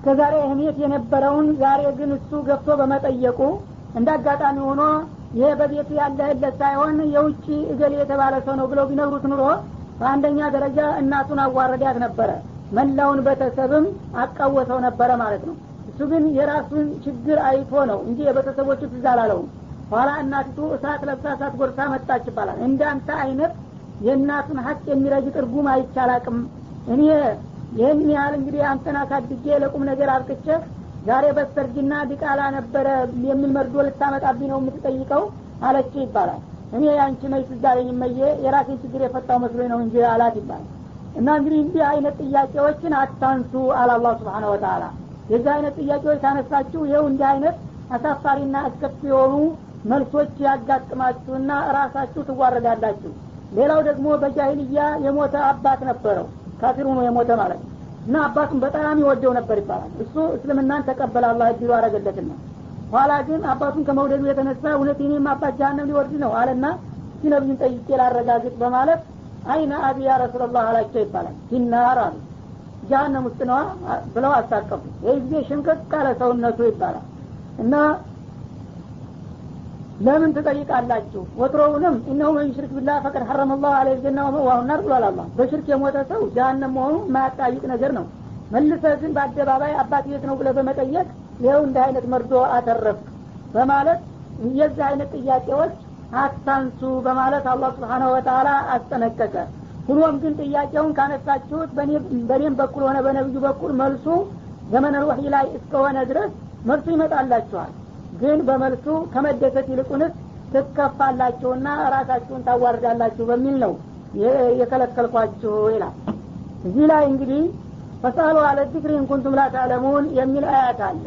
እስከዛሬ እህሜት የነበረውን ዛሬ ግን እሱ ገብቶ በመጠየቁ እንደ አጋጣሚ ሆኖ ይሄ በቤቱ ያለህለት ሳይሆን የውጭ እገሌ የተባለ ሰው ነው ብለው ቢነግሩት ኑሮ በአንደኛ ደረጃ እናቱን አዋረዳት ነበረ። መላውን ቤተሰብም አቃወሰው ነበረ ማለት ነው። እሱ ግን የራሱን ችግር አይቶ ነው እንጂ የቤተሰቦቹ ትዝ ኋላ እናቲቱ እሳት ለብሳ እሳት ጎርሳ መጣች ይባላል። እንዳንተ አይነት የእናቱን ሀቅ የሚረግጥ እርጉም አይቻላቅም እኔ ይህን ያህል እንግዲህ አንተን አሳድጌ ለቁም ነገር አብቅቼ ዛሬ በስተርጅና ዲቃላ ነበረ የሚል መርዶ ልታመጣብኝ ነው የምትጠይቀው? አለች ይባላል። እኔ የአንቺ መች ትዛለኝ መየ የራሴን ችግር የፈታው መስሎኝ ነው እንጂ አላት ይባላል። እና እንግዲህ እንዲህ አይነት ጥያቄዎችን አታንሱ አለ አላህ ስብሓን ወተላ የዚህ አይነት ጥያቄዎች ካነሳችሁ ይኸው እንዲህ አይነት አሳፋሪና አስከፊ የሆኑ መልሶች ያጋጥማችሁና ራሳችሁ ትዋረዳላችሁ። ሌላው ደግሞ በጃሂልያ የሞተ አባት ነበረው ካፊር ሆኖ የሞተ ማለት ነው። እና አባቱን በጣም ይወደው ነበር ይባላል። እሱ እስልምናን ተቀበለ አላህ እድሉ አረገለትና ኋላ ግን አባቱን ከመውደዱ የተነሳ እውነት የኔም አባት ጃሃንም ሊወርድ ነው አለና እስቲ ጠይቄ ላረጋግጥ በማለት አይነ አቢ ያ ረሱላላህ አላቸው ይባላል። ሲናር አሉ። ጃሃንም ውስጥ ነዋ ብለው አስታቀፉ ይህ ጊዜ ሽንቅቅ ካለ ሰውነቱ ይባላል። እና ለምን ትጠይቃላችሁ? ወትሮውንም እነሁ መን ሽርክ ቢላ ፈቀድ ሐረመ ላሁ አለ ጀና ወመዋሁ ብሏል አላ በሽርክ የሞተ ሰው ጃሃንም መሆኑ የማያጣይቅ ነገር ነው። መልሰ ግን በአደባባይ አባት ቤት ነው ብለ በመጠየቅ ይኸው እንደ አይነት መርዶ አተረፍክ በማለት የዚህ አይነት ጥያቄዎች አታንሱ በማለት አላህ ስብሓናሁ ወተላ አስጠነቀቀ። ሁኖም ግን ጥያቄውን ካነሳችሁት በእኔም በኩል ሆነ በነብዩ በኩል መልሱ ዘመነ ወህይ ላይ እስከሆነ ድረስ መልሱ ይመጣላችኋል ግን በመልሱ ከመደሰት ይልቁንስ ትከፋላችሁና ራሳችሁን ታዋርዳላችሁ በሚል ነው የከለከልኳችሁ ይላል። እዚህ ላይ እንግዲህ ፈሳሉ አለ ዚክሪ እንኩንቱም ላታለሙን የሚል አያት አለ።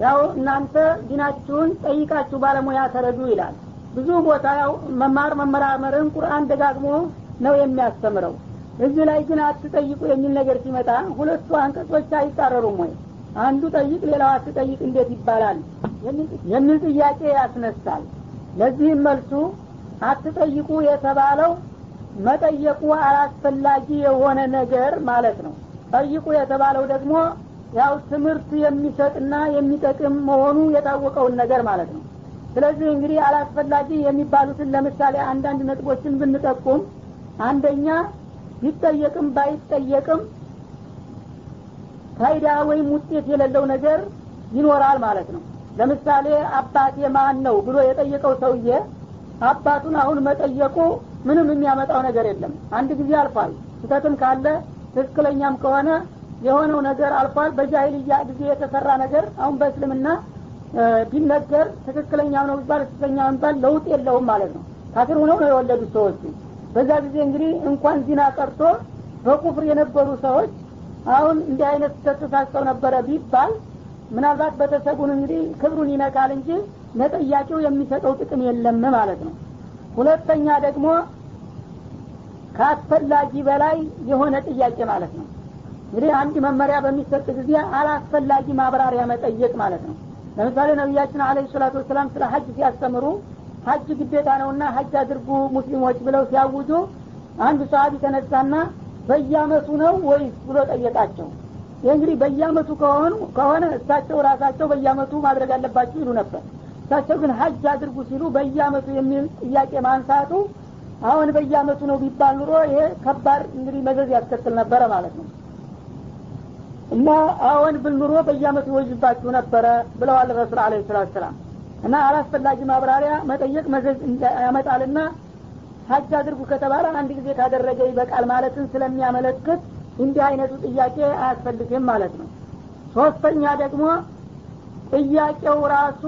ያው እናንተ ዲናችሁን ጠይቃችሁ ባለሙያ ተረዱ ይላል። ብዙ ቦታ ያው መማር መመራመርን ቁርአን ደጋግሞ ነው የሚያስተምረው። እዚህ ላይ ግን አትጠይቁ የሚል ነገር ሲመጣ ሁለቱ አንቀጾች አይጻረሩም ወይ? አንዱ ጠይቅ ሌላው አትጠይቅ እንዴት ይባላል የሚል ጥያቄ ያስነሳል። ለዚህም መልሱ አትጠይቁ የተባለው መጠየቁ አላስፈላጊ የሆነ ነገር ማለት ነው። ጠይቁ የተባለው ደግሞ ያው ትምህርት የሚሰጥና የሚጠቅም መሆኑ የታወቀውን ነገር ማለት ነው። ስለዚህ እንግዲህ አላስፈላጊ የሚባሉትን ለምሳሌ አንዳንድ ነጥቦችን ብንጠቁም አንደኛ ቢጠየቅም ባይጠየቅም ፋይዳ ወይም ውጤት የሌለው ነገር ይኖራል ማለት ነው ለምሳሌ አባቴ ማን ነው ብሎ የጠየቀው ሰውዬ አባቱን አሁን መጠየቁ ምንም የሚያመጣው ነገር የለም። አንድ ጊዜ አልፏል። ስህተትም ካለ ትክክለኛም ከሆነ የሆነው ነገር አልፏል። በጃሂልያ ጊዜ የተሰራ ነገር አሁን በእስልምና ቢነገር ትክክለኛው ነው ቢባል ስህተኛ ቢባል ለውጥ የለውም ማለት ነው። ካፊር ሆነው ነው የወለዱት ሰዎቹ። በዛ ጊዜ እንግዲህ እንኳን ዚና ቀርቶ በኩፍር የነበሩ ሰዎች አሁን እንዲህ አይነት ተተሳሰው ነበረ ቢባል ምናልባት ቤተሰቡን እንግዲህ ክብሩን ይነካል እንጂ ለጠያቂው የሚሰጠው ጥቅም የለም ማለት ነው። ሁለተኛ ደግሞ ከአስፈላጊ በላይ የሆነ ጥያቄ ማለት ነው። እንግዲህ አንድ መመሪያ በሚሰጥ ጊዜ አላስፈላጊ ማብራሪያ መጠየቅ ማለት ነው። ለምሳሌ ነቢያችን አለ ሰላቱ ወሰላም ስለ ሀጅ ሲያስተምሩ ሀጅ ግዴታ ነውና ሀጅ አድርጉ ሙስሊሞች ብለው ሲያውጁ አንዱ ሰሀቢ ተነሳና በየአመቱ ነው ወይስ ብሎ ጠየቃቸው ይህ እንግዲህ በየአመቱ ከሆኑ ከሆነ እሳቸው ራሳቸው በየአመቱ ማድረግ አለባቸው ይሉ ነበር። እሳቸው ግን ሀጅ አድርጉ ሲሉ በየአመቱ የሚል ጥያቄ ማንሳቱ አሁን በየአመቱ ነው ቢባል ኑሮ ይሄ ከባድ እንግዲህ መዘዝ ያስከትል ነበረ ማለት ነው። እና አሁን ብል ኑሮ በየአመቱ ይወጅባችሁ ነበረ ብለዋል ረሱል አለ ሰላት ሰላም እና አላስፈላጊ ማብራሪያ መጠየቅ መዘዝ ያመጣልና ሀጅ አድርጉ ከተባለ አንድ ጊዜ ካደረገ ይበቃል ማለትን ስለሚያመለክት እንዲህ አይነቱ ጥያቄ አያስፈልግም ማለት ነው። ሶስተኛ ደግሞ ጥያቄው ራሱ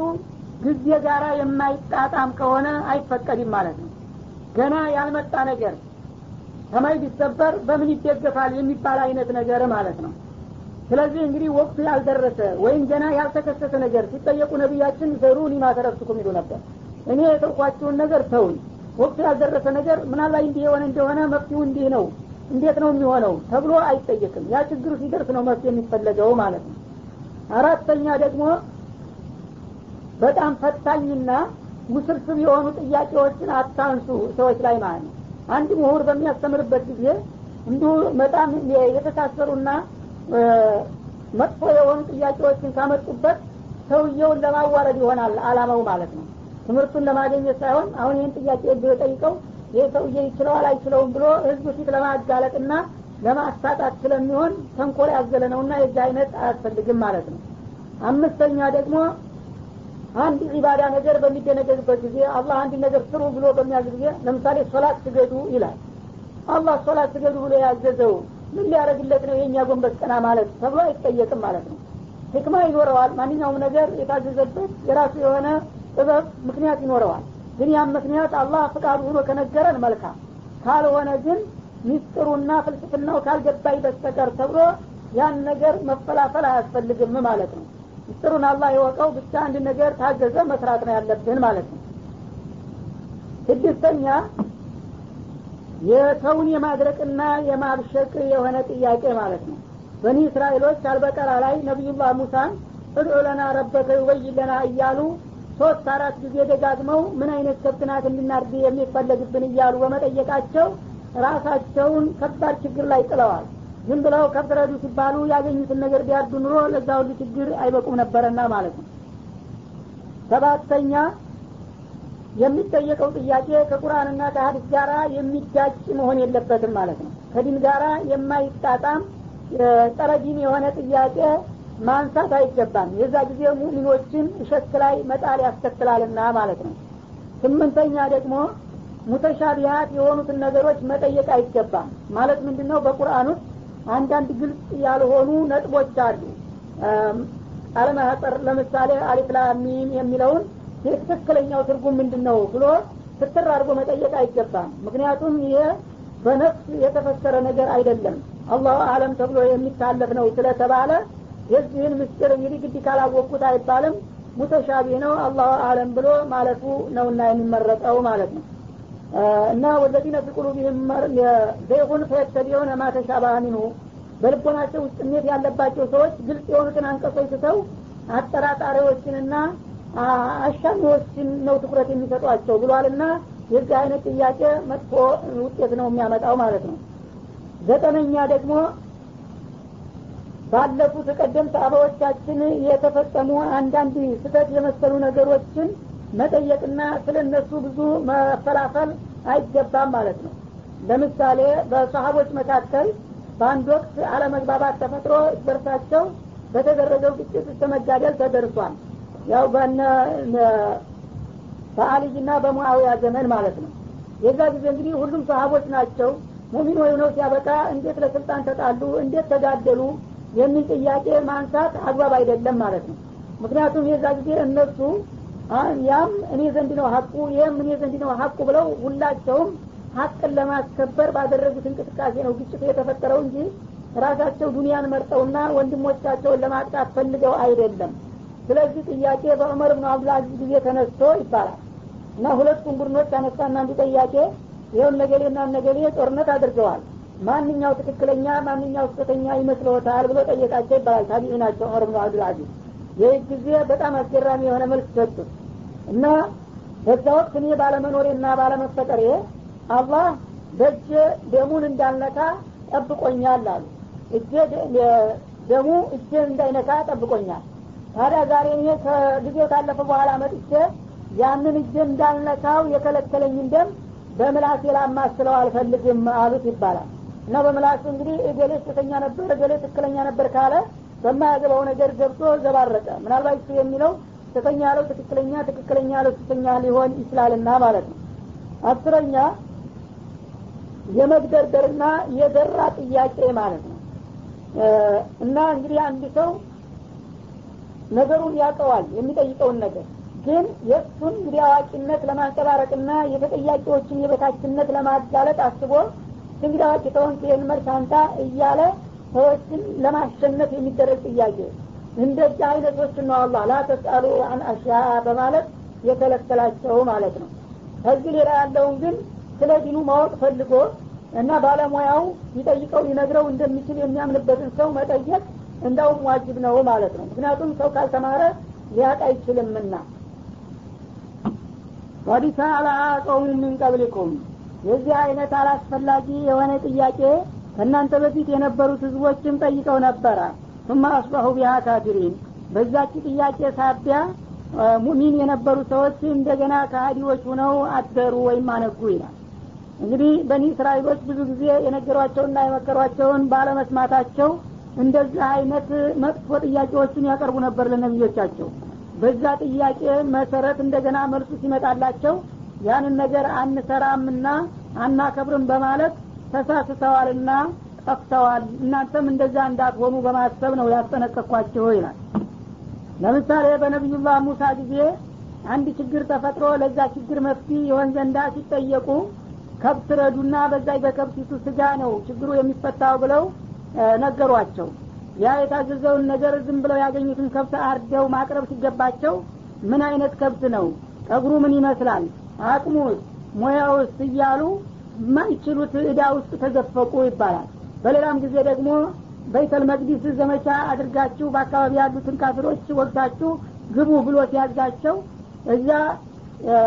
ጊዜ ጋራ የማይጣጣም ከሆነ አይፈቀድም ማለት ነው። ገና ያልመጣ ነገር ሰማይ ቢሰበር በምን ይደገፋል የሚባል አይነት ነገር ማለት ነው። ስለዚህ እንግዲህ ወቅቱ ያልደረሰ ወይም ገና ያልተከሰተ ነገር ሲጠየቁ ነቢያችን ዘሩኒ ማተረፍትኩም ይሉ ነበር። እኔ የተውኳችሁን ነገር ተውኝ። ወቅቱ ያልደረሰ ነገር ምናልባት እንዲህ የሆነ እንደሆነ መፍትሁ እንዲህ ነው እንዴት ነው የሚሆነው ተብሎ አይጠየቅም። ያ ችግሩ ሲደርስ ነው መፍትሄ የሚፈለገው ማለት ነው። አራተኛ ደግሞ በጣም ፈታኝና ውስብስብ የሆኑ ጥያቄዎችን አታንሱ ሰዎች ላይ ማለት ነው። አንድ ምሁር በሚያስተምርበት ጊዜ እንዲሁ በጣም የተሳሰሩና መጥፎ የሆኑ ጥያቄዎችን ካመጡበት ሰውየውን ለማዋረድ ይሆናል አላማው ማለት ነው። ትምህርቱን ለማግኘት ሳይሆን አሁን ይህን ጥያቄ ጠይቀው ይህ ሰውዬ ይችለዋል አይችለውም ብሎ ህዝብ ፊት ለማጋለጥና ለማሳጣት ስለሚሆን ተንኮል ያዘለ ነውና የዚህ አይነት አያስፈልግም ማለት ነው። አምስተኛ ደግሞ አንድ ዒባዳ ነገር በሚደነገግበት ጊዜ አላህ አንድ ነገር ስሩ ብሎ በሚያዝ ጊዜ ለምሳሌ ሶላት ስገዱ ይላል። አላህ ሶላት ስገዱ ብሎ ያዘዘው ምን ሊያደረግለት ነው የእኛ ጎንበስ ቀና ማለት ተብሎ አይጠየቅም ማለት ነው። ህክማ ይኖረዋል። ማንኛውም ነገር የታዘዘበት የራሱ የሆነ ጥበብ ምክንያት ይኖረዋል ግን ያም ምክንያት አላህ ፍቃዱ ሆኖ ከነገረን መልካም። ካልሆነ ግን ሚስጥሩና ፍልስፍናው ካልገባኝ በስተቀር ተብሎ ያን ነገር መፈላፈል አያስፈልግም ማለት ነው። ሚስጥሩን አላህ የወቀው ብቻ አንድ ነገር ታዘዘ መስራት ነው ያለብን ማለት ነው። ስድስተኛ የሰውን የማድረቅና የማብሸቅ የሆነ ጥያቄ ማለት ነው። በኒ እስራኤሎች አልበቀራ ላይ ነቢዩላህ ሙሳን እድዑ ለና ረበከ ዩበይን ለና እያሉ ሶስት አራት ጊዜ ደጋግመው ምን አይነት ከብት ናት እንድናርድ የሚፈለግብን እያሉ በመጠየቃቸው ራሳቸውን ከባድ ችግር ላይ ጥለዋል። ዝም ብለው ከብት ሲባሉ ያገኙትን ነገር ቢያርዱ ኑሮ ለዛ ሁሉ ችግር አይበቁም ነበረና ማለት ነው። ሰባተኛ የሚጠየቀው ጥያቄ ከቁርአንና ከሀዲስ ጋራ የሚጋጭ መሆን የለበትም ማለት ነው። ከዲን ጋራ የማይጣጣም ጠረዲን የሆነ ጥያቄ ማንሳት አይገባም። የዛ ጊዜ ሙሚኖችን እሸክ ላይ መጣል ያስከትላልና ማለት ነው። ስምንተኛ ደግሞ ሙተሻቢሃት የሆኑትን ነገሮች መጠየቅ አይገባም። ማለት ምንድን ነው በቁርአን ውስጥ አንዳንድ ግልጽ ያልሆኑ ነጥቦች አሉ። አለማህጠር ለምሳሌ አሊፍላሚም የሚለውን የትክክለኛው ትርጉም ምንድን ነው ብሎ ስትር አድርጎ መጠየቅ አይገባም። ምክንያቱም ይሄ በነፍስ የተፈሰረ ነገር አይደለም። አላሁ አለም ተብሎ የሚታለፍ ነው ስለተባለ የዚህን ምስጢር እንግዲህ ግድ ካላወቅኩት አይባልም። ሙተሻቢ ነው አላሁ አለም ብሎ ማለቱ ነውና የሚመረጠው ማለት ነው። እና ወለዚነ ፊ ቁሉቢህም ዘይሁን ፈየተቢዑነ ማ ሚንሁ በልቦናቸው ውስጥ ስሜት ያለባቸው ሰዎች ግልጽ የሆኑትን አንቀጾች ትተው አጠራጣሪዎችንና አሻሚዎችን ነው ትኩረት የሚሰጧቸው ብሏልና የዚህ አይነት ጥያቄ መጥፎ ውጤት ነው የሚያመጣው ማለት ነው። ዘጠነኛ ደግሞ ባለፉት ቀደምት አባዎቻችን የተፈጸሙ አንዳንድ ስህተት የመሰሉ ነገሮችን መጠየቅና ስለ እነሱ ብዙ መፈላፈል አይገባም ማለት ነው። ለምሳሌ በሰሀቦች መካከል በአንድ ወቅት አለመግባባት ተፈጥሮ በርሳቸው በተደረገው ግጭት እስከ መጋደል ተደርሷል። ያው በነ በአልይና በሙአዊያ ዘመን ማለት ነው። የዛ ጊዜ እንግዲህ ሁሉም ሰሀቦች ናቸው። ሙሚን ሆነው ሲያበቃ እንዴት ለስልጣን ተጣሉ? እንዴት ተጋደሉ የሚል ጥያቄ ማንሳት አግባብ አይደለም ማለት ነው። ምክንያቱም የዛ ጊዜ እነሱ ያም እኔ ዘንድ ነው ሀቁ ይህም እኔ ዘንድ ነው ሀቁ ብለው ሁላቸውም ሀቅን ለማስከበር ባደረጉት እንቅስቃሴ ነው ግጭቱ የተፈጠረው እንጂ ራሳቸው ዱንያን መርጠውና ወንድሞቻቸውን ለማጥቃት ፈልገው አይደለም። ስለዚህ ጥያቄ በዑመር ብን አብዱልአዚዝ ጊዜ ተነስቶ ይባላል እና ሁለቱም ቡድኖች አነሳና አንዱ ጥያቄ ይኸውን ነገሌና ነገሌ ጦርነት አድርገዋል ማንኛው ትክክለኛ ማንኛው ስህተተኛ ይመስለዎታል ብሎ ጠየቃቸው። ይባላል ታቢዒ ናቸው ዑመር ብን አብዱልአዚዝ ይህ ጊዜ በጣም አስገራሚ የሆነ መልስ ሰጡት እና በዛ ወቅት እኔ ባለመኖሬና ባለመፈጠሬ አላህ በእጄ ደሙን እንዳልነካ ጠብቆኛል አሉ። ደሙ እጄን እንዳይነካ ጠብቆኛል። ታዲያ ዛሬ እኔ ከጊዜው ካለፈ በኋላ መጥቼ ያንን እጄ እንዳልነካው የከለከለኝን ደም በምላሴ ላማስለው አልፈልግም አሉት ይባላል እና በምላሱ እንግዲህ እገሌ ስተኛ ነበር እገሌ ትክክለኛ ነበር ካለ በማያገባው ነገር ገብቶ ዘባረቀ። ምናልባት እሱ የሚለው ስተኛ ያለው ትክክለኛ ትክክለኛ ያለው ስተኛ ሊሆን ይችላልና ማለት ነው። አስረኛ የመግደርደርና የደራ ጥያቄ ማለት ነው። እና እንግዲህ አንድ ሰው ነገሩን ያውቀዋል የሚጠይቀውን ነገር ግን የእሱን እንግዲህ አዋቂነት ለማንጸባረቅና የተጠያቂዎችን የበታችነት ለማጋለጥ አስቦ እንግዲህ አዋቂ ተሆን ይህን መልስ እያለ ሰዎችን ለማሸነፍ የሚደረግ ጥያቄ እንደዚህ አይነቶችን ነው አላህ ላተስአሉ አን አሻ በማለት የከለከላቸው ማለት ነው። ከዚህ ሌላ ያለውን ግን ስለ ዲኑ ማወቅ ፈልጎ እና ባለሙያው ሊጠይቀው ሊነግረው እንደሚችል የሚያምንበትን ሰው መጠየቅ እንዳውም ዋጅብ ነው ማለት ነው። ምክንያቱም ሰው ካልተማረ ሊያቅ አይችልምና። ወዲሳ አላ ቀውም ምን ቀብሊኩም የዚህ አይነት አላስፈላጊ የሆነ ጥያቄ ከእናንተ በፊት የነበሩት ህዝቦችም ጠይቀው ነበረ። ثم አስባሁ ቢሃ ካፊሪን። በዛች ጥያቄ ሳቢያ ሙሚን የነበሩ ሰዎች እንደገና ከሀዲዎች ሁነው አደሩ ወይም አነጉ ይላል። እንግዲህ በኒ እስራኤሎች ብዙ ጊዜ የነገሯቸውና የመከሯቸውን ባለመስማታቸው እንደዚህ አይነት መጥፎ ጥያቄዎችን ያቀርቡ ነበር ለነቢዮቻቸው በዛ ጥያቄ መሰረት እንደገና መልሱ ሲመጣላቸው ያንን ነገር አንሰራምና አናከብርም በማለት ተሳስተዋልና ጠፍተዋል። እናንተም እንደዛ እንዳትሆኑ በማሰብ ነው ያስጠነቀኳቸው ይላል። ለምሳሌ በነቢዩላህ ሙሳ ጊዜ አንድ ችግር ተፈጥሮ ለዛ ችግር መፍትሄ የሆን ዘንዳ ሲጠየቁ ከብት ረዱና በዛ በከብቲቱ ስጋ ነው ችግሩ የሚፈታው ብለው ነገሯቸው። ያ የታዘዘውን ነገር ዝም ብለው ያገኙትን ከብት አርደው ማቅረብ ሲገባቸው ምን አይነት ከብት ነው? ጠጉሩ ምን ይመስላል አቅሙስ ሙያውስ እያሉ የማይችሉት እዳ ውስጥ ተዘፈቁ ይባላል። በሌላም ጊዜ ደግሞ በይተል መቅዲስ ዘመቻ አድርጋችሁ በአካባቢ ያሉትን ካፊሮች ወቅታችሁ ግቡ ብሎ ሲያዛቸው እዛ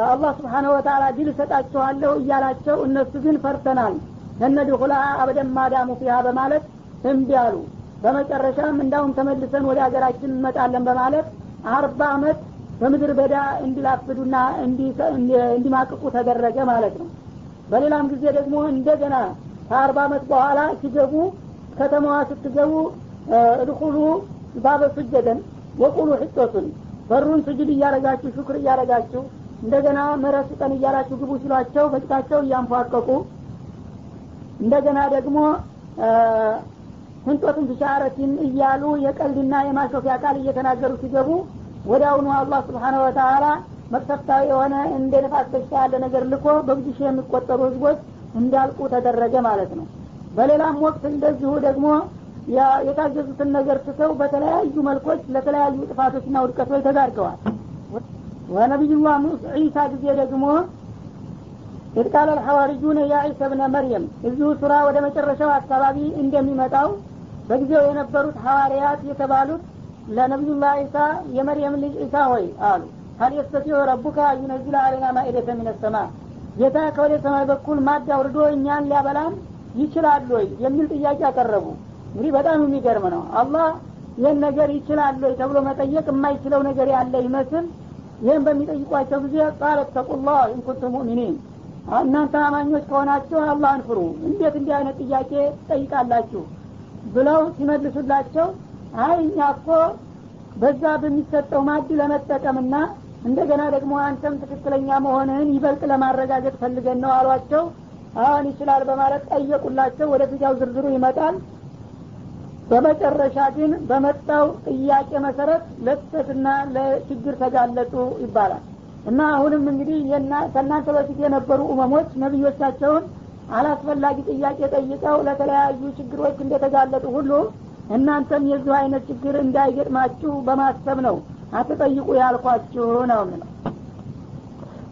አላህ ስብሓነ ወተላ ድል እሰጣችኋለሁ እያላቸው እነሱ ግን ፈርተናል። ለነድኹላ አበደን ማዳሙ ፊሃ በማለት እምቢ አሉ። በመጨረሻም እንዳውም ተመልሰን ወደ ሀገራችን እንመጣለን በማለት አርባ አመት በምድር በዳ እንዲላፍዱና እንዲማቅቁ ተደረገ ማለት ነው። በሌላም ጊዜ ደግሞ እንደገና ከአርባ አመት በኋላ ሲገቡ ከተማዋ ስትገቡ እድኩሉ ባበ ሱጀደን ወቁሉ ሕጦቱን በሩን ስጅድ እያረጋችሁ ሹክር እያረጋችሁ እንደገና ምህረት ስጠን እያላችሁ ግቡ ሲሏቸው በጭታቸው እያንፏቀቁ እንደገና ደግሞ ህንጦትን ብሻረቲን እያሉ የቀልድና የማሾፊያ ቃል እየተናገሩ ሲገቡ ወደ አሁኑ አላህ ስብሓነ ወተላ መቅሰፍታዊ የሆነ እንደ ነፋስ በሽታ ያለ ነገር ልኮ በብዙ ሺህ የሚቆጠሩ ህዝቦች እንዳልቁ ተደረገ ማለት ነው። በሌላም ወቅት እንደዚሁ ደግሞ የታዘዙትን ነገር ትተው በተለያዩ መልኮች ለተለያዩ ጥፋቶችና ውድቀቶች ተዳርገዋል። ወነቢዩላህ ዒሳ ጊዜ ደግሞ ቃለ አልሐዋርዩነ ያ ዒሳ ብነ መርየም እዚሁ ሱራ ወደ መጨረሻው አካባቢ እንደሚመጣው በጊዜው የነበሩት ሐዋርያት የተባሉት ለነቢዩላህ ዒሳ የመርየም ልጅ ዒሳ ሆይ አሉ። ሀል የስተጢዑ ረቡካ ዩነዚለ አለና ማኢደተ ሚነ ሰማ። ጌታ ከወደ ሰማይ በኩል ማድ አውርዶ እኛን ሊያበላን ይችላል ወይ የሚል ጥያቄ አቀረቡ። እንግዲህ በጣም የሚገርም ነው። አላህ ይህን ነገር ይችላል ወይ ተብሎ መጠየቅ የማይችለው ነገር ያለ ይመስል ይህን በሚጠይቋቸው ጊዜ ቃለት ተቁላህ ኢንኩንቱም ሙእሚኒን። እናንተ አማኞች ከሆናችሁ አላህን ፍሩ። እንዴት እንዲህ አይነት ጥያቄ ትጠይቃላችሁ ብለው ሲመልሱላቸው አይ እኛ እኮ በዛ በሚሰጠው ማድ ለመጠቀምና እንደገና ደግሞ አንተም ትክክለኛ መሆንህን ይበልጥ ለማረጋገጥ ፈልገን ነው አሏቸው። አሁን ይችላል በማለት ጠየቁላቸው። ወደፊት ያው ዝርዝሩ ይመጣል። በመጨረሻ ግን በመጣው ጥያቄ መሰረት ለስተትና ለችግር ተጋለጡ ይባላል። እና አሁንም እንግዲህ ከእናንተ በፊት የነበሩ እመሞች ነቢዮቻቸውን አላስፈላጊ ጥያቄ ጠይቀው ለተለያዩ ችግሮች እንደተጋለጡ ሁሉ እናንተም የዚሁ አይነት ችግር እንዳይገጥማችሁ በማሰብ ነው አትጠይቁ ያልኳችሁ ነው የሚለው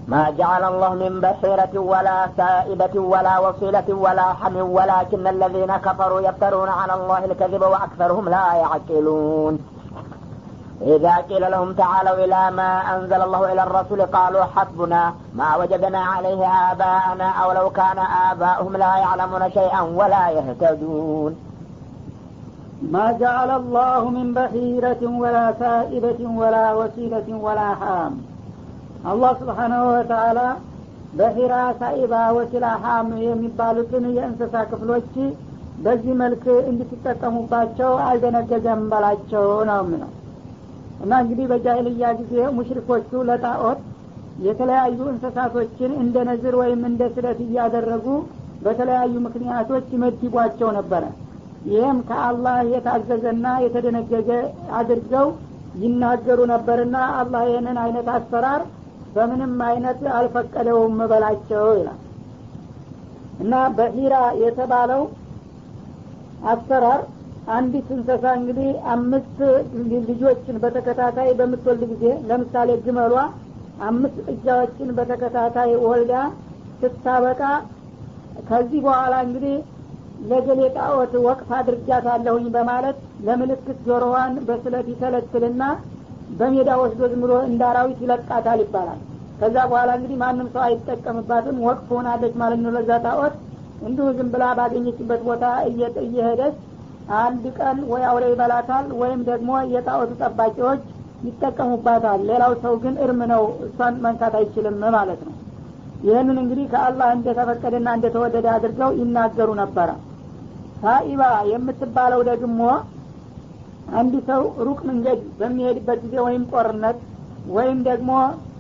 ما جعل الله من بحيرة ولا سائبة ولا وصيلة ولا حم ولكن الذين كفروا يفترون على الله الكذب وأكثرهم لا يعقلون إذا قيل لهم تعالوا إلى ما أنزل الله إلى الرسول قالوا حسبنا ما وجدنا عليه آباءنا أو لو كان آباؤهم لا يعلمون شيئا ولا يهتدون ما جعل الله من بحيرة ولا سائبة ولا وسيلة ولا حام አላህ ስብሓናሁ ወተአላ በሂራ ሳኢባ ወሲላ ሀም የሚባሉትን የእንስሳ ክፍሎች በዚህ መልክ እንድትጠቀሙባቸው አልደነገገም በላቸው ነው ነው እና እንግዲህ በጃይልያ ጊዜ ሙሽሪኮቹ ለጣዖት የተለያዩ እንስሳቶችን እንደ ነዝር ወይም እንደ ስለት እያደረጉ በተለያዩ ምክንያቶች ይመድቧቸው ነበረ ይህም ከአላህ የታዘዘና የተደነገገ አድርገው ይናገሩ ነበርና አላህ ይህንን አይነት አሰራር በምንም አይነት አልፈቀደውም በላቸው ይላል። እና በሂራ የተባለው አሰራር አንዲት እንስሳ እንግዲህ አምስት ልጆችን በተከታታይ በምትወልድ ጊዜ ለምሳሌ ግመሏ አምስት ጥጃዎችን በተከታታይ ወልዳ ስታበቃ ከዚህ በኋላ እንግዲህ ለገሌ ጣዖት ወቅፍ አድርጃታለሁኝ በማለት ለምልክት ጆሮዋን በስለት ይተለትልና በሜዳ ወስዶ ዝም ብሎ ይለቃታል ይባላል። ከዛ በኋላ እንግዲህ ማንም ሰው አይጠቀምባትም ወቅፍ ሆናለች ማለት ነው። ለዛ ጣዖት እንዲሁ ዝም ብላ ባገኘችበት ቦታ እየሄደች አንድ ቀን ወይ አውሬ ይበላታል ወይም ደግሞ የጣዖቱ ጠባቂዎች ይጠቀሙባታል። ሌላው ሰው ግን እርም ነው እሷን መንካት አይችልም ማለት ነው። ይህንን እንግዲህ ከአላህ እንደተፈቀደና እንደተወደደ አድርገው ይናገሩ ነበረ ሳኢባ የምትባለው ደግሞ አንድ ሰው ሩቅ መንገድ በሚሄድበት ጊዜ ወይም ጦርነት ወይም ደግሞ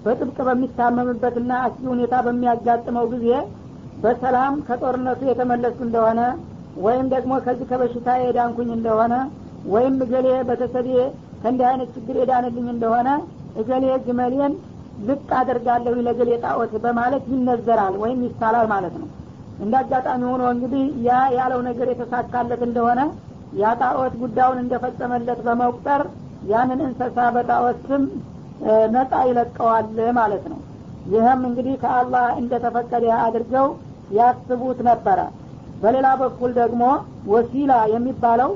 በጥብቅ በሚታመምበትና አስጊ ሁኔታ በሚያጋጥመው ጊዜ በሰላም ከጦርነቱ የተመለሱ እንደሆነ ወይም ደግሞ ከዚህ ከበሽታ የዳንኩኝ እንደሆነ ወይም እገሌ በተሰቤ ከእንዲህ አይነት ችግር የዳንልኝ እንደሆነ እገሌ ግመሌን ልቅ አደርጋለሁ ለገሌ ጣዖት በማለት ይነዘራል ወይም ይሳላል ማለት ነው እንደ አጋጣሚ ሆኖ እንግዲህ ያ ያለው ነገር የተሳካለት እንደሆነ ያ ጣዖት ጉዳዩን እንደፈጸመለት በመቁጠር ያንን እንስሳ በጣዖት ስም ነጻ ይለቀዋል ማለት ነው። ይህም እንግዲህ ከአላህ እንደተፈቀደ አድርገው ያስቡት ነበረ። በሌላ በኩል ደግሞ ወሲላ የሚባለው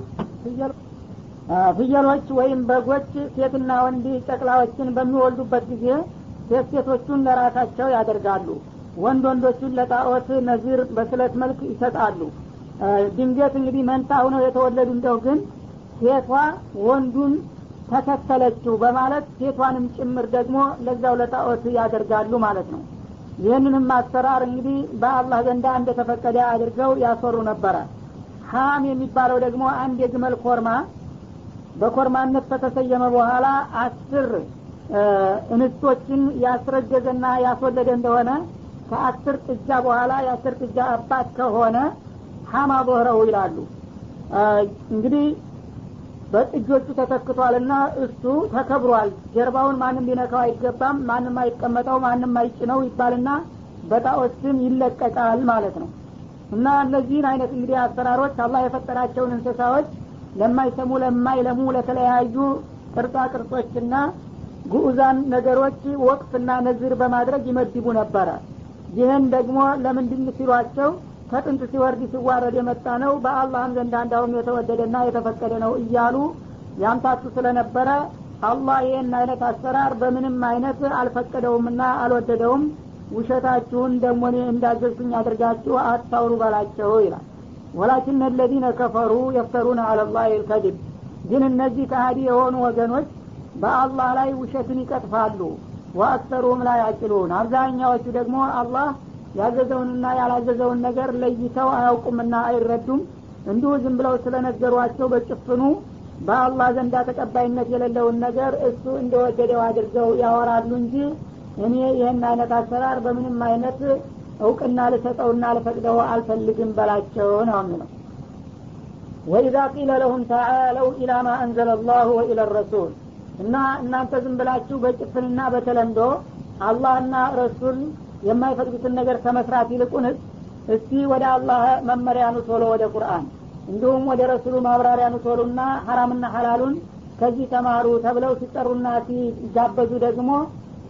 ፍየሎች ወይም በጎች ሴትና ወንድ ጨቅላዎችን በሚወልዱበት ጊዜ ሴት ሴቶቹን ለራሳቸው ያደርጋሉ ወንድ ወንዶቹን ለጣዖት ነዚር በስለት መልክ ይሰጣሉ። ድንገት እንግዲህ መንታ ሁነው የተወለዱ እንደው ግን ሴቷ ወንዱን ተከተለችው በማለት ሴቷንም ጭምር ደግሞ ለዛው ለጣዖት ያደርጋሉ ማለት ነው። ይህንንም አሰራር እንግዲህ በአላህ ዘንዳ እንደተፈቀደ አድርገው ያሰሩ ነበረ። ሀም የሚባለው ደግሞ አንድ የግመል ኮርማ በኮርማነት ከተሰየመ በኋላ አስር እንስቶችን ያስረገዘና ያስወለደ እንደሆነ ከአስር ጥጃ በኋላ የአስር ጥጃ አባት ከሆነ ሀማ ቦህረው ይላሉ። እንግዲህ በጥጆቹ ተተክቷልና እሱ ተከብሯል። ጀርባውን ማንም ሊነካው አይገባም ማንም አይቀመጠው ማንም አይጭነው ይባልና በጣዖት ስም ይለቀቃል ማለት ነው። እና እነዚህን አይነት እንግዲህ አሰራሮች አላህ የፈጠራቸውን እንስሳዎች ለማይሰሙ ለማይለሙ ለተለያዩ ቅርጻ ቅርጾችና ጉዑዛን ነገሮች ወቅፍና ነዝር በማድረግ ይመድቡ ነበረ ይህን ደግሞ ለምንድን ሲሏቸው ከጥንት ሲወርድ ሲዋረድ የመጣ ነው በአላህም ዘንድ አንዳውም የተወደደና የተፈቀደ ነው እያሉ ያምታቱ ስለነበረ አላህ ይህን አይነት አሰራር በምንም አይነት አልፈቀደውምና አልወደደውም። ውሸታችሁን ደግሞ እኔ እንዳዘዝኩኝ አድርጋችሁ አታውሩ በላቸው ይላል። ወላኪን አለዚነ ከፈሩ የፍተሩን አለላህ ልከድብ ግን እነዚህ ከሀዲ የሆኑ ወገኖች በአላህ ላይ ውሸትን ይቀጥፋሉ ወአክሰሩም ላይ ያጭሉን አብዛኛዎቹ ደግሞ አላህ ያዘዘውንና ያላዘዘውን ነገር ለይተው አያውቁምና አይረዱም። እንዲሁ ዝም ብለው ስለነገሯቸው በጭፍኑ በአላህ ዘንዳ ተቀባይነት የሌለውን ነገር እሱ እንደወደደው አድርገው ያወራሉ እንጂ እኔ ይህን አይነት አሰራር በምንም አይነት እውቅና ልሰጠውና ልፈቅደው አልፈልግም በላቸው ነው የሚለው። ወኢዛ ቂለ ለሁም ተዓለው ኢላ ማ አንዘለ አላሁ ወኢለ ረሱል እና እናንተ ዝም ብላችሁ በጭፍንና በተለምዶ አላህና ረሱል የማይፈቅዱትን ነገር ከመስራት ይልቁንስ እስቲ ወደ አላህ መመሪያ ቶሎ ወደ ቁርአን እንዲሁም ወደ ረሱሉ ማብራሪያ ቶሎና ሀራምና ሀላሉን ከዚህ ተማሩ ተብለው ሲጠሩና ሲጋበዙ ደግሞ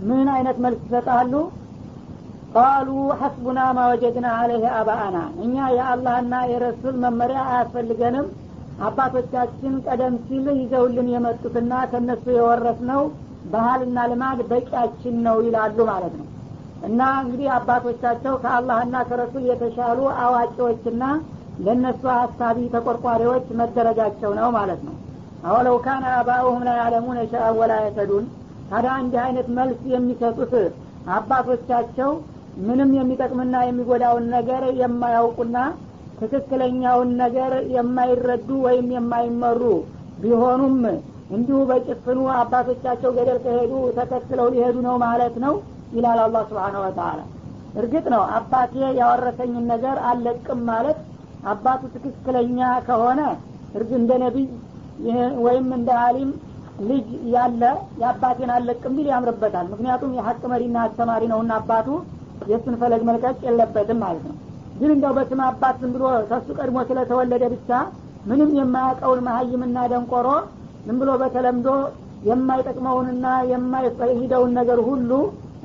ምን አይነት መልስ ይሰጣሉ? ቃሉ ሐስቡና ማወጀድና አለህ አባአና። እኛ የአላህና የረሱል መመሪያ አያስፈልገንም አባቶቻችን ቀደም ሲል ይዘውልን የመጡትና ከነሱ የወረስነው ባህልና ልማድ በቂያችን ነው ይላሉ ማለት ነው። እና እንግዲህ አባቶቻቸው ከአላህና ከረሱል የተሻሉ አዋቂዎችና ለእነሱ ሀሳቢ ተቆርቋሪዎች መደረጃቸው ነው ማለት ነው። አወለው ካነ አባኡሁም ላ ያዕለሙነ ሸአ ወላ የተዱን ታዲያ እንዲህ አይነት መልስ የሚሰጡት አባቶቻቸው ምንም የሚጠቅምና የሚጎዳውን ነገር የማያውቁና ትክክለኛውን ነገር የማይረዱ ወይም የማይመሩ ቢሆኑም እንዲሁ በጭፍኑ አባቶቻቸው ገደል ከሄዱ ተከትለው ሊሄዱ ነው ማለት ነው ይላል አላህ ስብሓን ወተላ እርግጥ ነው አባቴ ያወረሰኝን ነገር አለቅም ማለት አባቱ ትክክለኛ ከሆነ እርግ እንደ ነቢይ ወይም እንደ አሊም ልጅ ያለ የአባቴን አለቅም ቢል ያምርበታል። ምክንያቱም የሀቅ መሪና አስተማሪ ነውና አባቱ የእሱን ፈለግ መልቀቅ የለበትም ማለት ነው ግን እንደው በስም አባት ዝም ብሎ ከሱ ቀድሞ ስለተወለደ ብቻ ምንም የማያውቀውን መሀይምና ደንቆሮ ዝም ብሎ በተለምዶ የማይጠቅመውንና የማይፈሂደውን ነገር ሁሉ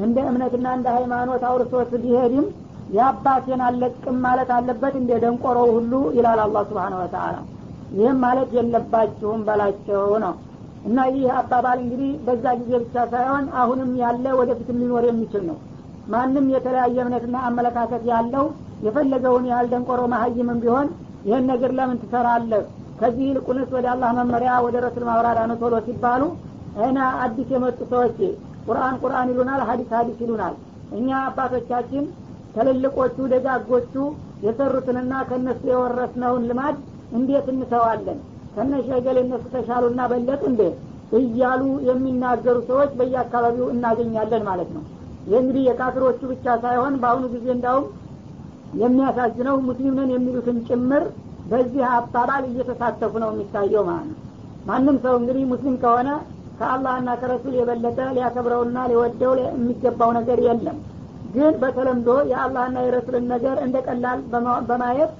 እንደ እምነትና እንደ ሃይማኖት አውርሶት ቢሄድም የአባቴን አለቅም ማለት አለበት እንደ ደንቆሮው ሁሉ ይላል አላህ ስብሓን ወተላ ይህም ማለት የለባችሁም በላቸው ነው። እና ይህ አባባል እንግዲህ በዛ ጊዜ ብቻ ሳይሆን አሁንም ያለ ወደፊትም ሊኖር የሚችል ነው። ማንም የተለያየ እምነትና አመለካከት ያለው የፈለገውን ያህል ደንቆሮ መሀይምም ቢሆን ይህን ነገር ለምን ትሰራለህ? ከዚህ ይልቁንስ ወደ አላህ መመሪያ ወደ ረሱል ማብራሪያ ነው ቶሎ ሲባሉ እና አዲስ የመጡ ሰዎች ቁርአን ቁርአን ይሉናል ሀዲስ ሀዲስ ይሉናል። እኛ አባቶቻችን ትልልቆቹ ደጋጎቹ የሰሩትንና ከእነሱ የወረስነውን ልማድ እንዴት እንተዋለን? ከነሸገል እነሱ ተሻሉና በለጡ እንዴ? እያሉ የሚናገሩ ሰዎች በየአካባቢው እናገኛለን ማለት ነው። ይህ እንግዲህ የካፍሮቹ ብቻ ሳይሆን በአሁኑ ጊዜ እንዳውም የሚያሳዝነው ሙስሊም ነን የሚሉትን ጭምር በዚህ አባባል እየተሳተፉ ነው የሚታየው ማለት ነው። ማንም ሰው እንግዲህ ሙስሊም ከሆነ ከአላህና ከረሱል የበለጠ ሊያከብረውና ሊወደው የሚገባው ነገር የለም። ግን በተለምዶ የአላህና የረሱልን ነገር እንደ ቀላል በማየት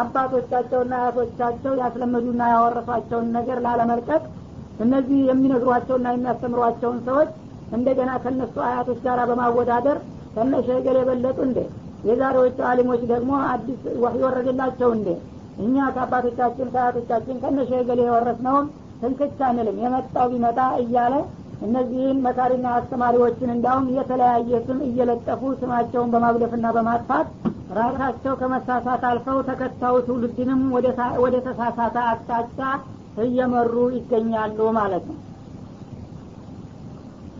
አባቶቻቸውና አያቶቻቸው ያስለመዱና ያወረሷቸውን ነገር ላለመልቀቅ እነዚህ የሚነግሯቸውና የሚያስተምሯቸውን ሰዎች እንደገና ከነሱ አያቶች ጋር በማወዳደር ከነሸገር የበለጡ እንዴ የዛሬዎቹ አሊሞች ደግሞ አዲስ ወህይ ወረደላቸው እንዴ? እኛ ከአባቶቻችን ከአያቶቻችን ከነሸገል የወረስነውን ትንክቻ አንልም። የመጣው ቢመጣ እያለ እነዚህን መካሪና አስተማሪዎችን እንዳውም የተለያየ ስም እየለጠፉ ስማቸውን በማጉደፍና በማጥፋት ራሳቸው ከመሳሳት አልፈው ተከታዩ ትውልድንም ወደ ተሳሳተ አቅጣጫ እየመሩ ይገኛሉ ማለት ነው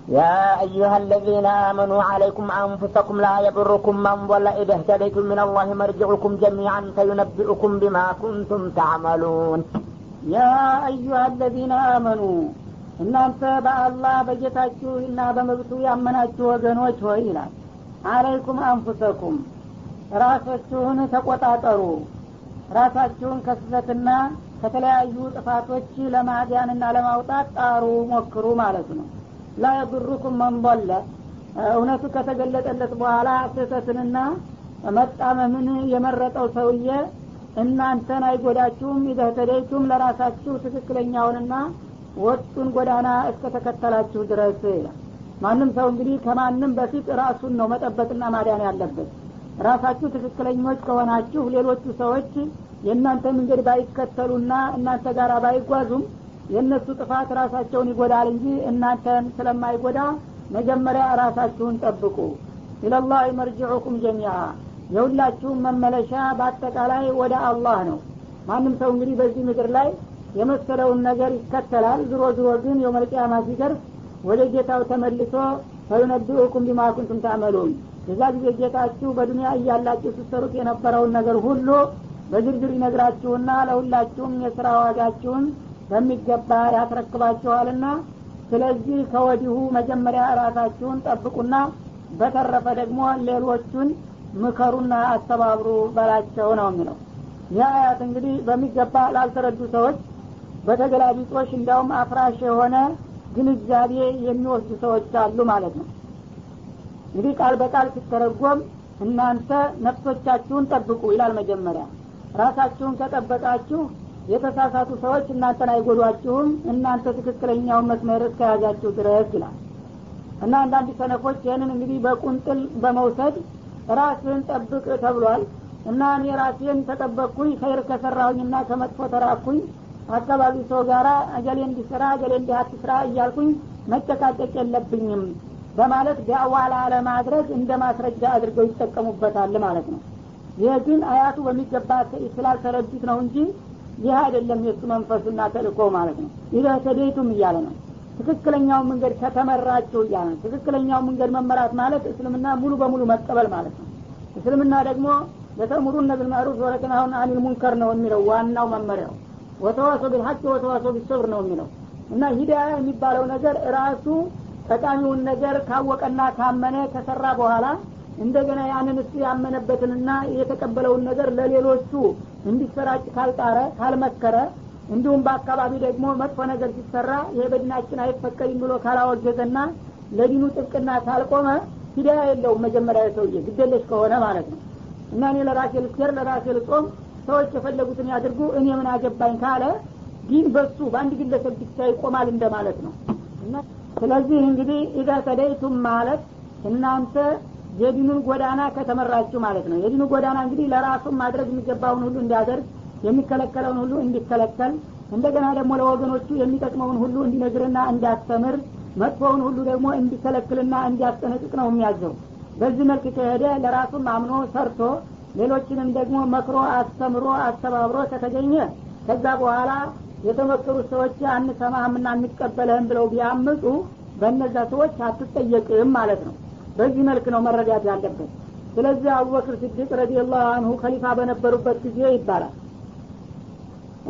يا أيها الذين آمنوا عليكم أنفسكم لا يضركم من ضل إذا اهتديتم من الله مرجعكم جميعا فينبئكم بما كنتم تعملون يا أيها الذين آمنوا እናንተ በአላህ በጌታችሁ እና በመብቱ ያመናችሁ ወገኖች ሆይ ይላል አለይኩም አንፉሰኩም ራሳችሁን ተቆጣጠሩ ራሳችሁን ከስህተትና ከተለያዩ ጥፋቶች ለማዳንና ለማውጣት ጣሩ ሞክሩ ማለት ነው ላ የብሩኩም መንበለ እውነቱ ከተገለጠለት በኋላ ስህተትንና መጣመምን የመረጠው ሰውዬ እናንተን አይጎዳችሁም ኢዘህተደይቱም ለራሳችሁ ትክክለኛውንና ወጡን ጎዳና እስከተከተላችሁ ድረስ ይላል። ማንም ሰው እንግዲህ ከማንም በፊት ራሱን ነው መጠበቅና ማዳን ያለበት። ራሳችሁ ትክክለኞች ከሆናችሁ ሌሎቹ ሰዎች የእናንተ መንገድ ባይከተሉና እናንተ ጋር ባይጓዙም የእነሱ ጥፋት ራሳቸውን ይጎዳል እንጂ እናንተን ስለማይጎዳ መጀመሪያ ራሳችሁን ጠብቁ። ኢለላህ መርጅዑኩም ጀሚያ የሁላችሁም መመለሻ በአጠቃላይ ወደ አላህ ነው። ማንም ሰው እንግዲህ በዚህ ምድር ላይ የመሰለውን ነገር ይከተላል። ዝሮ ዝሮ ግን የውመልቅያማ ሲደርስ ወደ ጌታው ተመልሶ ፈዩነቢኡኩም ቢማ ኩንቱም ታመሉን የዛ ጊዜ ጌታችሁ በዱኒያ እያላችሁ ስትሰሩት የነበረውን ነገር ሁሉ በዝርዝር ይነግራችሁና ለሁላችሁም የስራ ዋጋችሁን በሚገባ ያስረክባችኋልና ስለዚህ ከወዲሁ መጀመሪያ ራሳችሁን ጠብቁና በተረፈ ደግሞ ሌሎቹን ምከሩና አስተባብሩ በላቸው ነው የሚለው። ይህ አያት እንግዲህ በሚገባ ላልተረዱ ሰዎች በተገላቢጦሽ እንዲያውም አፍራሽ የሆነ ግንዛቤ የሚወስዱ ሰዎች አሉ ማለት ነው። እንግዲህ ቃል በቃል ሲተረጎም እናንተ ነፍሶቻችሁን ጠብቁ ይላል መጀመሪያ። ራሳችሁን ከጠበቃችሁ የተሳሳቱ ሰዎች እናንተን አይጎዷችሁም እናንተ ትክክለኛውን መስመር እስከያዛችሁ ድረስ ይላል። እና አንዳንድ ሰነፎች ይህንን እንግዲህ በቁንጥል በመውሰድ ራስህን ጠብቅ ተብሏል። እና እኔ ራሴን ተጠበቅኩኝ ኸይር ከሰራሁኝና ከመጥፎ ተራኩኝ አካባቢ ሰው ጋራ እገሌ እንዲስራ እገሌ እንዲህ አትስራ እያልኩኝ መጨቃጨቅ የለብኝም በማለት ዳዋ ላለማድረግ እንደ ማስረጃ አድርገው ይጠቀሙበታል ማለት ነው። ይህ ግን አያቱ በሚገባ ስላልተረዱት ነው እንጂ ይህ አይደለም የእሱ መንፈሱና ተልእኮ ማለት ነው። ይህ ተዴቱም እያለ ነው። ትክክለኛውን መንገድ ከተመራችሁ እያለ ነው። ትክክለኛው መንገድ መመራት ማለት እስልምና ሙሉ በሙሉ መቀበል ማለት ነው። እስልምና ደግሞ ለተእምሩነ ቢልማዕሩፍ ወለተንሀውነ አኒል ሙንከር ነው የሚለው ዋናው መመሪያው። ወተዋሶ ቢልሐቅ ወተዋሶ ቢሰብር ነው የሚለው። እና ሂዳያ የሚባለው ነገር ራሱ ጠቃሚውን ነገር ካወቀና ካመነ ከሰራ በኋላ እንደገና ያንን እሱ ያመነበትንና የተቀበለውን ነገር ለሌሎቹ እንዲሰራጭ ካልጣረ ካልመከረ እንዲሁም በአካባቢ ደግሞ መጥፎ ነገር ሲሰራ ይሄ በዲናችን አይፈቀድም ብሎ ካላወገዘና ለዲኑ ጥብቅና ካልቆመ ሂዳያ የለውም መጀመሪያ ሰውዬ ግደለሽ ከሆነ ማለት ነው። እና እኔ ለራሴ ልስገር ለራሴ ልጾም ሰዎች የፈለጉትን ያድርጉ እኔ ምን አገባኝ ካለ ዲን በሱ በአንድ ግለሰብ ብቻ ይቆማል እንደማለት ነው። ስለዚህ እንግዲህ ኢዛ ተደይቱም ማለት እናንተ የዲኑን ጎዳና ከተመራችሁ ማለት ነው። የዲኑ ጎዳና እንግዲህ ለራሱም ማድረግ የሚገባውን ሁሉ እንዲያደርግ የሚከለከለውን ሁሉ እንዲከለከል እንደገና ደግሞ ለወገኖቹ የሚጠቅመውን ሁሉ እንዲነግርና እንዲያስተምር መጥፎውን ሁሉ ደግሞ እንዲከለክልና እንዲያስጠነቅቅ ነው የሚያዘው። በዚህ መልክ ከሄደ ለራሱም አምኖ ሰርቶ ሌሎችንም ደግሞ መክሮ አስተምሮ አስተባብሮ ከተገኘ ከዛ በኋላ የተመከሩት ሰዎች አንሰማህምና አንቀበለህም ብለው ቢያምፁ በእነዛ ሰዎች አትጠየቅም ማለት ነው በዚህ መልክ ነው መረዳት ያለበት። ስለዚህ አቡበክር ስዲቅ ረዲየላሁ አንሁ ከሊፋ በነበሩበት ጊዜ ይባላል።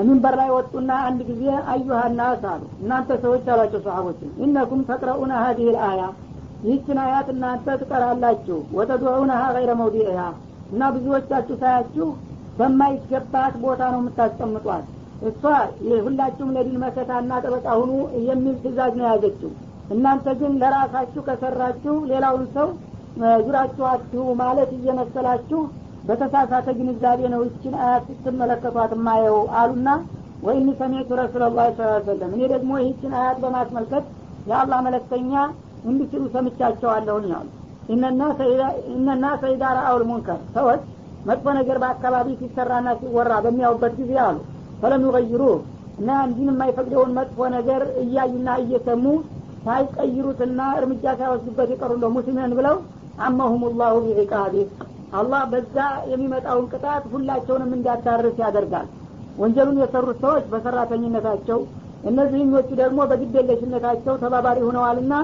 ሚንበር ላይ ወጡና አንድ ጊዜ አዩሃናስ አሉ። እናንተ ሰዎች አሏቸው ሰሀቦችን ኢነኩም ተቅረኡነ ሀዲህ ልአያ ይህችን አያት እናንተ ትቀራላችሁ። ወተድዑነሃ ገይረ መውዲዕሃ እና ብዙዎቻችሁ ሳያችሁ በማይገባት ቦታ ነው የምታስቀምጧት። እሷ ሁላችሁም ለዲን መከታና ጠበቃ ሁኑ የሚል ትእዛዝ ነው የያዘችው እናንተ ግን ለራሳችሁ ከሰራችሁ ሌላውን ሰው ዙራችሁ አትሁ ማለት እየመሰላችሁ በተሳሳተ ግንዛቤ ነው ይችን አያት ስትመለከቷት ማየው አሉና ወይኒ ሰሜቱ ረሱላላህ ስ ሰለም እኔ ደግሞ ይህችን አያት በማስመልከት የአላህ መለክተኛ እንዲህ ሲሉ ሰምቻቸዋለሁኝ አሉ። እነና ሰይዳ ረአውል ሙንከር ሰዎች መጥፎ ነገር በአካባቢ ሲሰራና ሲወራ በሚያውበት ጊዜ አሉ። ፈለም ዩገይሩ እና እንዲን የማይፈቅደውን መጥፎ ነገር እያዩና እየሰሙ ሳይቀይሩትና እርምጃ ሳይወስዱበት የቀሩ እንደ ሙስሊምን ብለው አመሁም ላሁ ቢዕቃቢ አላህ በዛ የሚመጣውን ቅጣት ሁላቸውንም እንዲያዳርስ ያደርጋል። ወንጀሉን የሰሩት ሰዎች በሰራተኝነታቸው እነዚህኞቹ ደግሞ በግዴለሽነታቸው ተባባሪ ሆነዋልና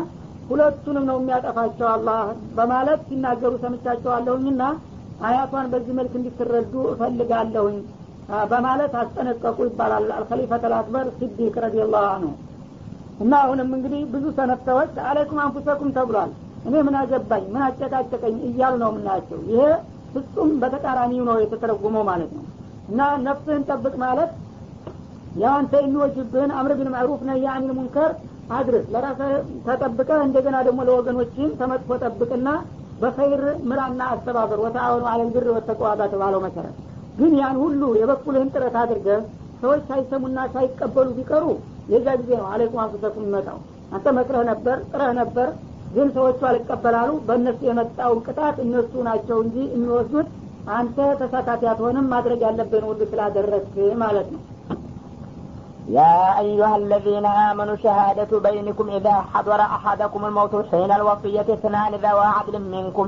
ሁለቱንም ነው የሚያጠፋቸው አላህ በማለት ሲናገሩ ሰምቻቸዋለሁኝና አያቷን በዚህ መልክ እንድትረዱ እፈልጋለሁኝ በማለት አስጠነቀቁ ይባላል። አልከሊፈት አልአክበር ሲዲቅ ረዲየላሁ አንሁ እና አሁንም እንግዲህ ብዙ ሰነፍ ሰዎች አለይኩም አንፉሰኩም ተብሏል እኔ ምን አገባኝ ምን አጨቃጨቀኝ እያሉ ነው የምናያቸው ይሄ ፍጹም በተቃራኒው ነው የተተረጉመው ማለት ነው እና ነፍስህን ጠብቅ ማለት ያንተ የሚወጅብህን አምር ቢል ማዕሩፍ ነህ አኒል ሙንከር አድርስ ለራስህ ተጠብቀ እንደገና ደግሞ ለወገኖችም ተመጥፎ ጠብቅና በኸይር ምራና አስተባበር ወተአወኑ አለልብር ወተቀዋ በተባለው መሰረት ግን ያን ሁሉ የበኩልህን ጥረት አድርገህ ሰዎች ሳይሰሙና ሳይቀበሉ ቢቀሩ የዛ ጊዜ ነው አለይኩም አንፉሰኩም ይመጣው አንተ መክረህ ነበር ጥረህ ነበር ግን ሰዎቹ አልቀበላሉ በእነሱ የመጣውን ቅጣት እነሱ ናቸው እንጂ የሚወስዱት አንተ ተሳታፊ አትሆንም ማድረግ ያለብን ሁሉ ስላደረግክ ማለት ነው يا أيها الذين آمنوا شهادة بينكم إذا حضر أحدكم الموت حين الوصية اثنان ذوى عدل منكم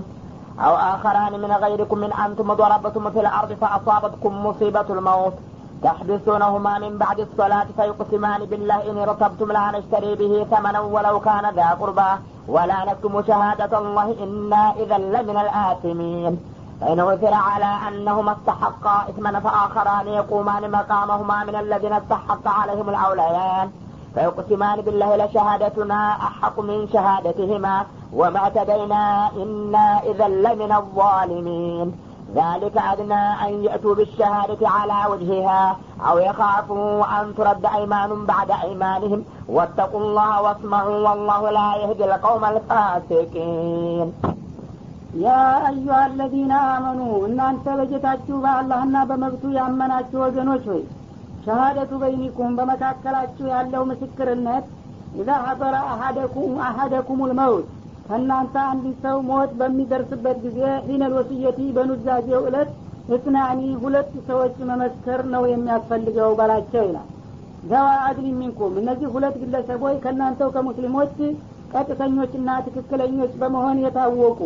أو آخران من غيركم من أنتم ضربتم في الأرض فأصابتكم مصيبة الموت تحبسونهما من بعد الصلاة فيقسمان بالله إن ارتبتم لا نشتري به ثمنا ولو كان ذا قربى. ولا نكتم شهادة الله إنا إذا لمن الآثمين. فإن عثر على أنهما استحقا إثما فآخران يقومان مقامهما من الذين استحق عليهم الأوليان. فيقسمان بالله لشهادتنا أحق من شهادتهما. وما اعتدينا إنا إذا لمن الظالمين. ذلك أدنى أن يأتوا بالشهادة على وجهها أو يخافوا أن ترد أيمان بعد أيمانهم واتقوا الله واسمعوا والله لا يهدي القوم الفاسقين ያ አዩሃ አለዚነ አመኑ እናንተ በጌታችሁ በአላህና በመብቱ ያመናችሁ ወገኖች ሆይ ሸሃደቱ በይኒኩም በመካከላችሁ ያለው ምስክርነት ኢዛ ሀበረ አሀደኩም አሀደኩም ልመውት ከእናንተ አንድ ሰው ሞት በሚደርስበት ጊዜ ሒነል ወስየቲ በኑዛዜው እለት እስናኒ ሁለት ሰዎች መመስከር ነው የሚያስፈልገው በላቸው ይላል። ዘዋ አድሊ ሚንኩም። እነዚህ ሁለት ግለሰቦች ከእናንተው ከሙስሊሞች ቀጥተኞችና ትክክለኞች በመሆን የታወቁ።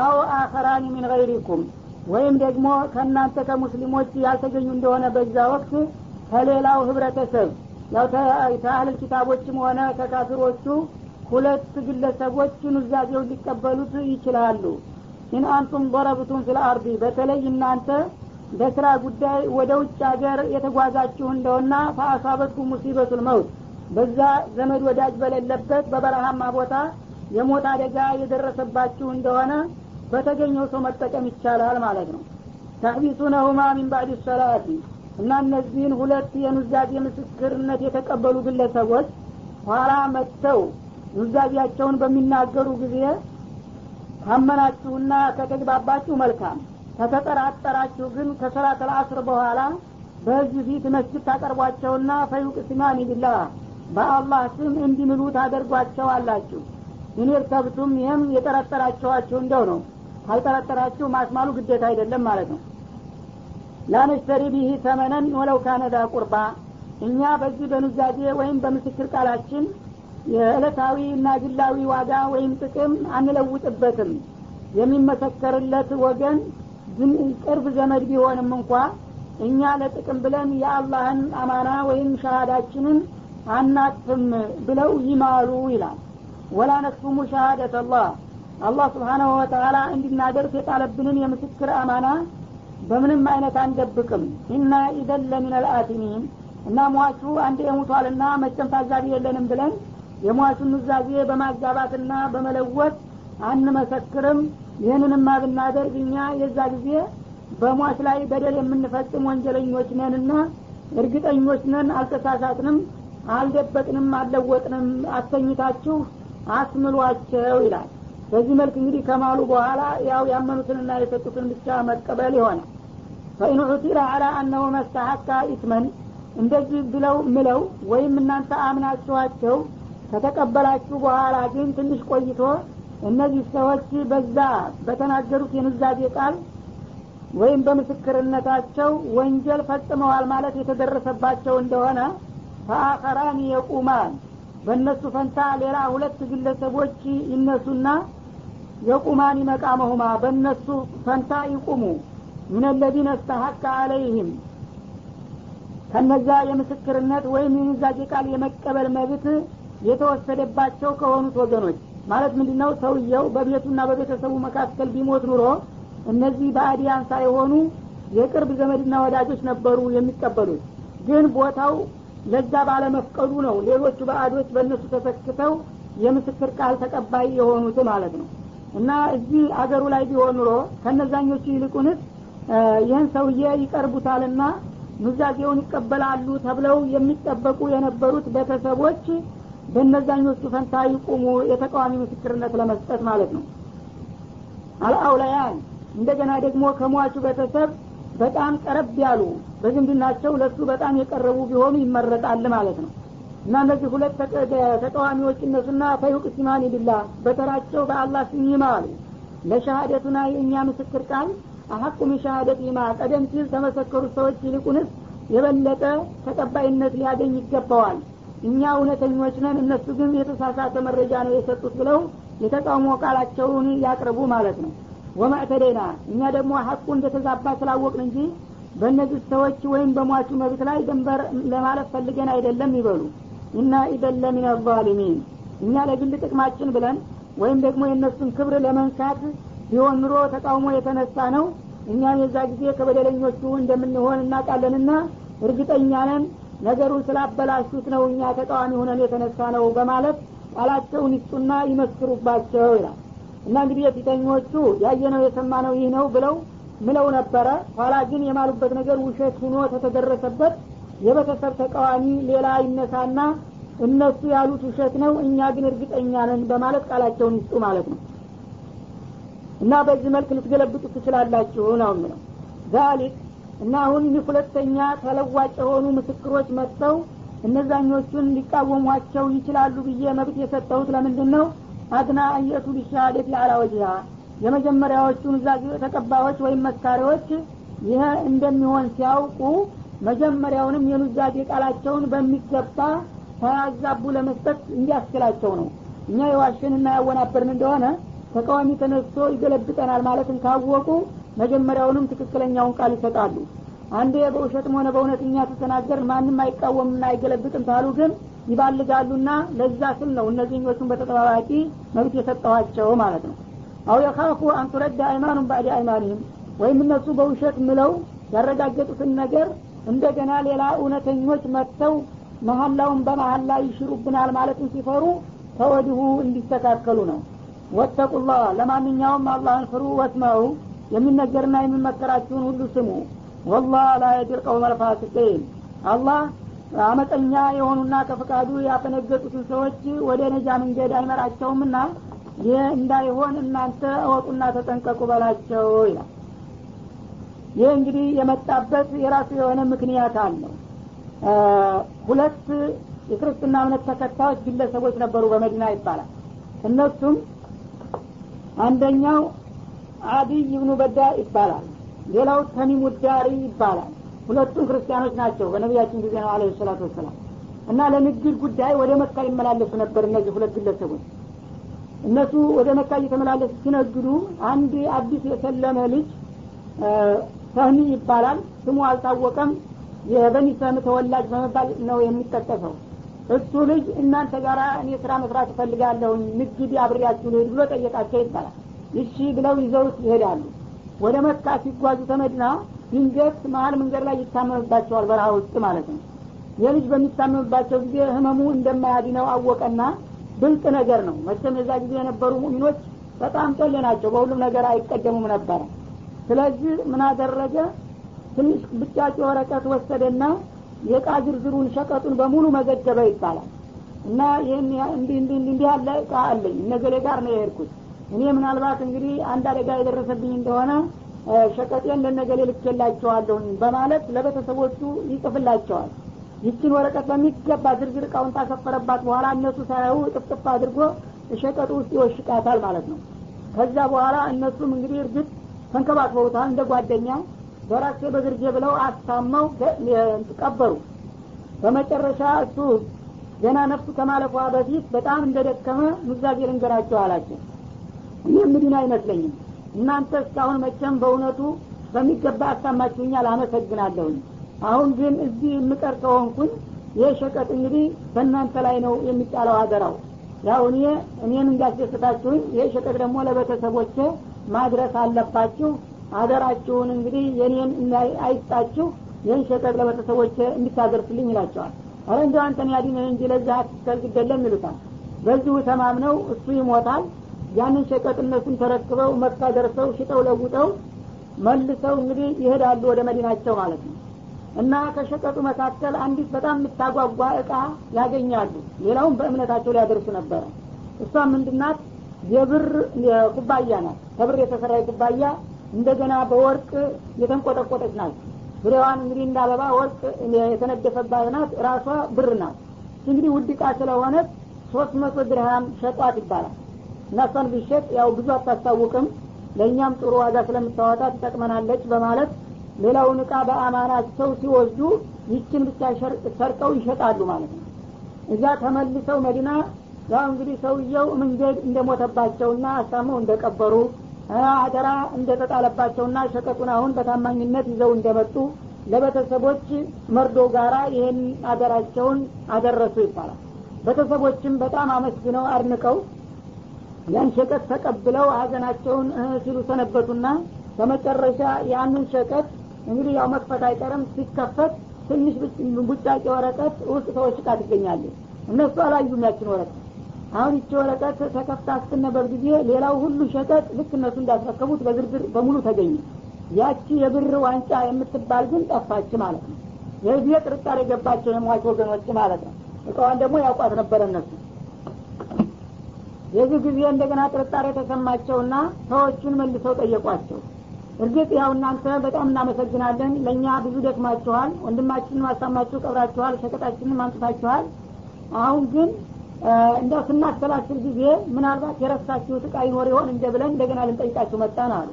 አው አኸራኒ ሚን ገይሪኩም። ወይም ደግሞ ከእናንተ ከሙስሊሞች ያልተገኙ እንደሆነ በዛ ወቅት ከሌላው ህብረተሰብ ያው ከአህለል ኪታቦችም ሆነ ከካፊሮቹ ሁለት ግለሰቦች ኑዛዜውን ሊቀበሉት ይችላሉ። إن أنتم ضربتم في ال በተለይ እናንተ በስራ ጉዳይ ወደ ውጭ ሀገር የተጓዛችሁ እንደሆና فأصابتكم مصيبة الموت። በዛ ዘመድ ወዳጅ በሌለበት በበረሃማ ቦታ የሞት አደጋ የደረሰባችሁ እንደሆነ በተገኘው ሰው መጠቀም ይቻላል ማለት ነው። تحبسونهما من بعد الصلاة እና እነዚህን ሁለት የኑዛዜ ምስክርነት የተቀበሉ ግለሰቦች ኋላ መጥተው ኑዛዜያቸውን በሚናገሩ ጊዜ ካመናችሁና ከተግባባችሁ መልካም። ከተጠራጠራችሁ ግን ከሰላት አልአስር በኋላ በህዝብ ፊት መስጅድ ታቀርቧቸውና ፈዩቅሲማኒ ቢላህ በአላህ ስም እንዲምሉ ታደርጓቸው አላችሁ ኢኔር ተብቱም ይህም የጠረጠራችኋችሁ እንደው ነው። ካልጠረጠራችሁ ማስማሉ ግዴታ አይደለም ማለት ነው። ላነሽተሪ ቢህ ተመነን ወለው ካነ ዳ ቁርባ እኛ በዚህ በኑዛዜ ወይም በምስክር ቃላችን የዕለታዊ እና ግላዊ ዋጋ ወይም ጥቅም አንለውጥበትም። የሚመሰከርለት ወገን ቅርብ ዘመድ ቢሆንም እንኳ እኛ ለጥቅም ብለን የአላህን አማና ወይም ሸሃዳችንን አናጥፍም ብለው ይማሉ ይላል። ወላ ነክቱሙ ሸሃደት አላህ አላህ ስብሓናሁ ወተላ እንድናደርስ የጣለብንን የምስክር አማና በምንም አይነት አንደብቅም። ኢና ኢደን ለሚን አልአቲሚን እና ሟቹ አንድ የሙቷልና መቸም ታዛቢ የለንም ብለን የሟቹን ኑዛዜ በማጋባትና በመለወጥ አንመሰክርም። ይህንንማ ብናደርግ እኛ የዛ ጊዜ በሟች ላይ በደል የምንፈጽም ወንጀለኞች ነንና እርግጠኞች ነን አልተሳሳትንም አልደበቅንም አልለወጥንም። አሰኝታችሁ አስምሏቸው ይላል። በዚህ መልክ እንግዲህ ከማሉ በኋላ ያው ያመኑትንና የሰጡትን ብቻ መቀበል ይሆናል። ፈኢን ዑቲረ አላ አነሁ መስተሐካ ኢትመን እንደዚህ ብለው ምለው ወይም እናንተ አምናችኋቸው ከተቀበላችሁ በኋላ ግን ትንሽ ቆይቶ እነዚህ ሰዎች በዛ በተናገሩት የኑዛዜ ቃል ወይም በምስክርነታቸው ወንጀል ፈጽመዋል ማለት የተደረሰባቸው እንደሆነ ፈአኸራን የቁማን በእነሱ ፈንታ ሌላ ሁለት ግለሰቦች ይነሱና የቁማን መቃመሁማ በእነሱ ፈንታ ይቁሙ። ምን ለዚነ እስተሐቀ አለይህም ከነዛ የምስክርነት ወይም የኑዛዜ ቃል የመቀበል መብት የተወሰደባቸው ከሆኑት ወገኖች ማለት ምንድ ነው ሰውየው በቤቱና በቤተሰቡ መካከል ቢሞት ኑሮ እነዚህ በአዲያን ሳይሆኑ የቅርብ ዘመድና ወዳጆች ነበሩ የሚቀበሉት። ግን ቦታው ለዛ ባለመፍቀዱ ነው ሌሎቹ በአዶች በእነሱ ተሰክተው የምስክር ቃል ተቀባይ የሆኑት ማለት ነው። እና እዚህ አገሩ ላይ ቢሆን ኑሮ ከነዛኞቹ ይልቁንስ ይህን ሰውዬ ይቀርቡታልና ኑዛዜውን ይቀበላሉ ተብለው የሚጠበቁ የነበሩት ቤተሰቦች በእነዛኞቹ ፈንታ ይቁሙ የተቃዋሚ ምስክርነት ለመስጠት ማለት ነው። አልአውላያን እንደገና ደግሞ ከሟቹ ቤተሰብ በጣም ቀረብ ያሉ በዝምድናቸው ለሱ በጣም የቀረቡ ቢሆኑ ይመረጣል ማለት ነው። እና እነዚህ ሁለት ተቃዋሚዎች እነሱና ፈዩቅ ሲማን ቢላ በተራቸው በአላህ ስም ይማሉ ለሸሃደቱና የእኛ ምስክር ቃል አሐቁ ሚን ሸሃደት ይማ ቀደም ሲል ተመሰከሩት ሰዎች ይልቁንስ የበለጠ ተቀባይነት ሊያገኝ ይገባዋል እኛ እውነተኞች ነን እነሱ ግን የተሳሳተ መረጃ ነው የሰጡት ብለው የተቃውሞ ቃላቸውን ያቅርቡ ማለት ነው። ወማዕተደና እኛ ደግሞ ሀቁ እንደተዛባ ስላወቅን እንጂ በእነዚህ ሰዎች ወይም በሟቹ መብት ላይ ድንበር ለማለት ፈልገን አይደለም ይበሉ። እና ኢደለ ሚን አዛሊሚን እኛ ለግል ጥቅማችን ብለን ወይም ደግሞ የእነሱን ክብር ለመንካት ቢሆን ኑሮ ተቃውሞ የተነሳ ነው። እኛም የዛ ጊዜ ከበደለኞቹ እንደምንሆን እናውቃለንና እርግጠኛ ነን ነገሩን ስላበላሹት ነው እኛ ተቃዋሚ ሆነን የተነሳ ነው በማለት ቃላቸውን ይስጡና ይመስክሩባቸው ይላል። እና እንግዲህ የፊተኞቹ ያየነው የሰማነው ይህ ነው ብለው ምለው ነበረ። ኋላ ግን የማሉበት ነገር ውሸት ሁኖ ተተደረሰበት። የቤተሰብ ተቃዋሚ ሌላ ይነሳና እነሱ ያሉት ውሸት ነው እኛ ግን እርግጠኛ ነን በማለት ቃላቸውን ይስጡ ማለት ነው። እና በዚህ መልክ ልትገለብጡ ትችላላችሁ ነው የሚለው ዛሊክ እና አሁን ይህ ሁለተኛ ተለዋጭ የሆኑ ምስክሮች መጥተው እነዛኞቹን ሊቃወሟቸው ይችላሉ ብዬ መብት የሰጠሁት ለምንድን ነው አድና አየቱ ቢሻሃደት ያላ ወጅሃ የመጀመሪያዎቹ ኑዛዜ ተቀባዮች ወይም መካሪዎች ይህ እንደሚሆን ሲያውቁ መጀመሪያውንም የኑዛዜ ቃላቸውን በሚገባ ሳያዛቡ ለመስጠት እንዲያስችላቸው ነው። እኛ የዋሽንና ያወናበርን እንደሆነ ተቃዋሚ ተነስቶ ይገለብጠናል ማለትን ካወቁ መጀመሪያውንም ትክክለኛውን ቃል ይሰጣሉ። አንዴ በውሸትም ሆነ በእውነት እኛ ተተናገር ማንም አይቃወምና አይገለብጥም ታሉ ግን ይባልጋሉና ለዛ ስል ነው እነዚህኞቹን በተጠባባቂ መብት የሰጠኋቸው ማለት ነው። አው የካፉ አንቱረዳ አይማኑን ባዕድ አይማኒህም ወይም እነሱ በውሸት ምለው ያረጋገጡትን ነገር እንደገና ሌላ እውነተኞች መጥተው መሀላውን በመሀላ ይሽሩብናል ማለትን ሲፈሩ ከወዲሁ እንዲስተካከሉ ነው። ወተቁላህ ለማንኛውም አላህን ፍሩ ወስመዑ የሚነገርና የሚመከራችሁን ሁሉ ስሙ። ወላህ ላ የድር ቀውመ ልፋሲቂን። አላህ አመፀኛ የሆኑና ከፍቃዱ ያፈነገጡትን ሰዎች ወደ ነጃ መንገድ አይመራቸውምና ይህ እንዳይሆን እናንተ እወቁና ተጠንቀቁ በላቸው ይላል። ይህ እንግዲህ የመጣበት የራሱ የሆነ ምክንያት አለው። ሁለት የክርስትና እምነት ተከታዮች ግለሰቦች ነበሩ በመዲና ይባላል። እነሱም አንደኛው አዲይ ብኑ በዳ ይባላል። ሌላው ተሚሙ ዳሪ ይባላል። ሁለቱም ክርስቲያኖች ናቸው በነቢያችን ጊዜ ነው አለ ሰላቱ ወሰላም። እና ለንግድ ጉዳይ ወደ መካ ይመላለሱ ነበር እነዚህ ሁለት ግለሰቦች። እነሱ ወደ መካ እየተመላለሱ ሲነግዱ አንድ አዲስ የሰለመ ልጅ ሰህሚ ይባላል። ስሙ አልታወቀም። የበኒ ሰም ተወላጅ በመባል ነው የሚጠቀሰው። እሱ ልጅ እናንተ ጋር እኔ ስራ መስራት እፈልጋለሁኝ ንግድ አብሬያችሁ ልሄድ ብሎ ጠየቃቸው ይባላል እሺ ብለው ይዘውት ይሄዳሉ። ወደ መካ ሲጓዙ ተመድና ድንገት መሀል መንገድ ላይ ይታመምባቸዋል በረሃ ውስጥ ማለት ነው። የልጅ በሚታመምባቸው ጊዜ ህመሙ እንደማያድነው አወቀና ብልጥ ነገር ነው። መቼም የዛ ጊዜ የነበሩ ሙሚኖች በጣም ጮሌ ናቸው በሁሉም ነገር አይቀደሙም ነበረ ስለዚህ ምን አደረገ? ትንሽ ብጫጭ ወረቀት ወሰደና የእቃ ዝርዝሩን ሸቀጡን በሙሉ መዘገበ ይባላል። እና ይህን እንዲህ እንዲህ እንዲህ ያለ እቃ አለኝ እነገሌ ጋር ነው የሄድኩት እኔ ምናልባት እንግዲህ አንድ አደጋ የደረሰብኝ እንደሆነ ሸቀጤን ለነገሌ ልኬላቸዋለሁኝ በማለት ለቤተሰቦቹ ይጽፍላቸዋል። ይችን ወረቀት በሚገባ ዝርዝር እቃውን ታሰፈረባት በኋላ እነሱ ሳያዩ ጥፍጥፍ አድርጎ ሸቀጡ ውስጥ ይወሽቃታል ማለት ነው። ከዛ በኋላ እነሱም እንግዲህ እርግጥ ተንከባክበውታል እንደ ጓደኛ በራሴ በግርጌ ብለው አስታመው ቀበሩ። በመጨረሻ እሱ ገና ነፍሱ ከማለፏ በፊት በጣም እንደደከመ ኑዛዜ ልንገራቸው አላቸው እኔ ምድን አይመስለኝም። እናንተ እስካሁን መቼም በእውነቱ በሚገባ አሳማችሁኛል አመሰግናለሁኝ። አሁን ግን እዚህ የምቀር ከሆንኩኝ ይህ ሸቀጥ እንግዲህ በእናንተ ላይ ነው የሚጣለው አደራው። ያው እኔ እኔን እንዳስደስታችሁኝ ይህ ሸቀጥ ደግሞ ለቤተሰቦቼ ማድረስ አለባችሁ። አደራችሁን እንግዲህ የኔን አይስጣችሁ። ይህን ሸቀጥ ለቤተሰቦቼ እንድታደርስልኝ ይላቸዋል። አረ እንዲ አንተን ያዲንህ እንጂ ለዛ አትከልግደለም ይሉታል። በዚሁ ተማምነው እሱ ይሞታል ያንን ሸቀጥ እነሱን ተረክበው መካ ደርሰው ሽጠው ለውጠው መልሰው እንግዲህ ይሄዳሉ ወደ መዲናቸው ማለት ነው። እና ከሸቀጡ መካከል አንዲት በጣም የምታጓጓ እቃ ያገኛሉ። ሌላውን በእምነታቸው ሊያደርሱ ነበረ። እሷ ምንድናት የብር ኩባያ ናት። ከብር የተሰራ ኩባያ እንደገና በወርቅ የተንቆጠቆጠች ናት። ዙሪያዋን እንግዲህ እንደ አበባ ወርቅ የተነደፈባት ናት። ራሷ ብር ናት። እንግዲህ ውድ እቃ ስለሆነች ሶስት መቶ ድርሃም ሸጧት ይባላል እና ቢሸጥ ያው ብዙ አታስታውቅም። ለእኛም ጥሩ ዋጋ ስለምታወጣ ትጠቅመናለች በማለት ሌላውን እቃ በአማናቸው ሲወስዱ ይችን ብቻ ሰርቀው ይሸጣሉ ማለት ነው። እዛ ተመልሰው መዲና ያው እንግዲህ ሰውየው መንገድ እንደሞተባቸውና አሳመው እንደቀበሩ አደራ እንደተጣለባቸውና ሸቀጡን አሁን በታማኝነት ይዘው እንደመጡ ለቤተሰቦች መርዶ ጋራ ይህን አደራቸውን አደረሱ ይባላል። ቤተሰቦችም በጣም አመስግነው አድንቀው ያን ሸቀጥ ተቀብለው ሀዘናቸውን ሲሉ ሰነበቱና በመጨረሻ ያንን ሸቀጥ እንግዲህ ያው መክፈት አይቀርም። ሲከፈት ትንሽ ቡጫቄ ወረቀት ውስጥ ተወሽቃ ትገኛለች። እነሱ አላዩም ያችን ወረቀት። አሁን ይቺ ወረቀት ተከፍታ ስትነበብ ጊዜ ሌላው ሁሉ ሸቀጥ ልክ እነሱ እንዳስረከቡት በዝርዝር በሙሉ ተገኘ። ያቺ የብር ዋንጫ የምትባል ግን ጠፋች ማለት ነው። ጊዜ ጥርጣሬ ገባቸው የሟች ወገኖች ማለት ነው። እቃዋን ደግሞ ያውቋት ነበረ እነሱ የዚህ ጊዜ እንደገና ጥርጣሬ ተሰማቸውና ሰዎቹን መልሰው ጠየቋቸው። እርግጥ ያው እናንተ በጣም እናመሰግናለን። ለእኛ ብዙ ደክማችኋል። ወንድማችንን ማሳማችሁ ቀብራችኋል ሸቀጣችንን ማምጥታችኋል አሁን ግን እንደው ስናሰላስል ጊዜ ምናልባት የረሳችሁት እቃ ይኖር ይሆን እንደ ብለን እንደገና ልንጠይቃችሁ መጣን አሉ።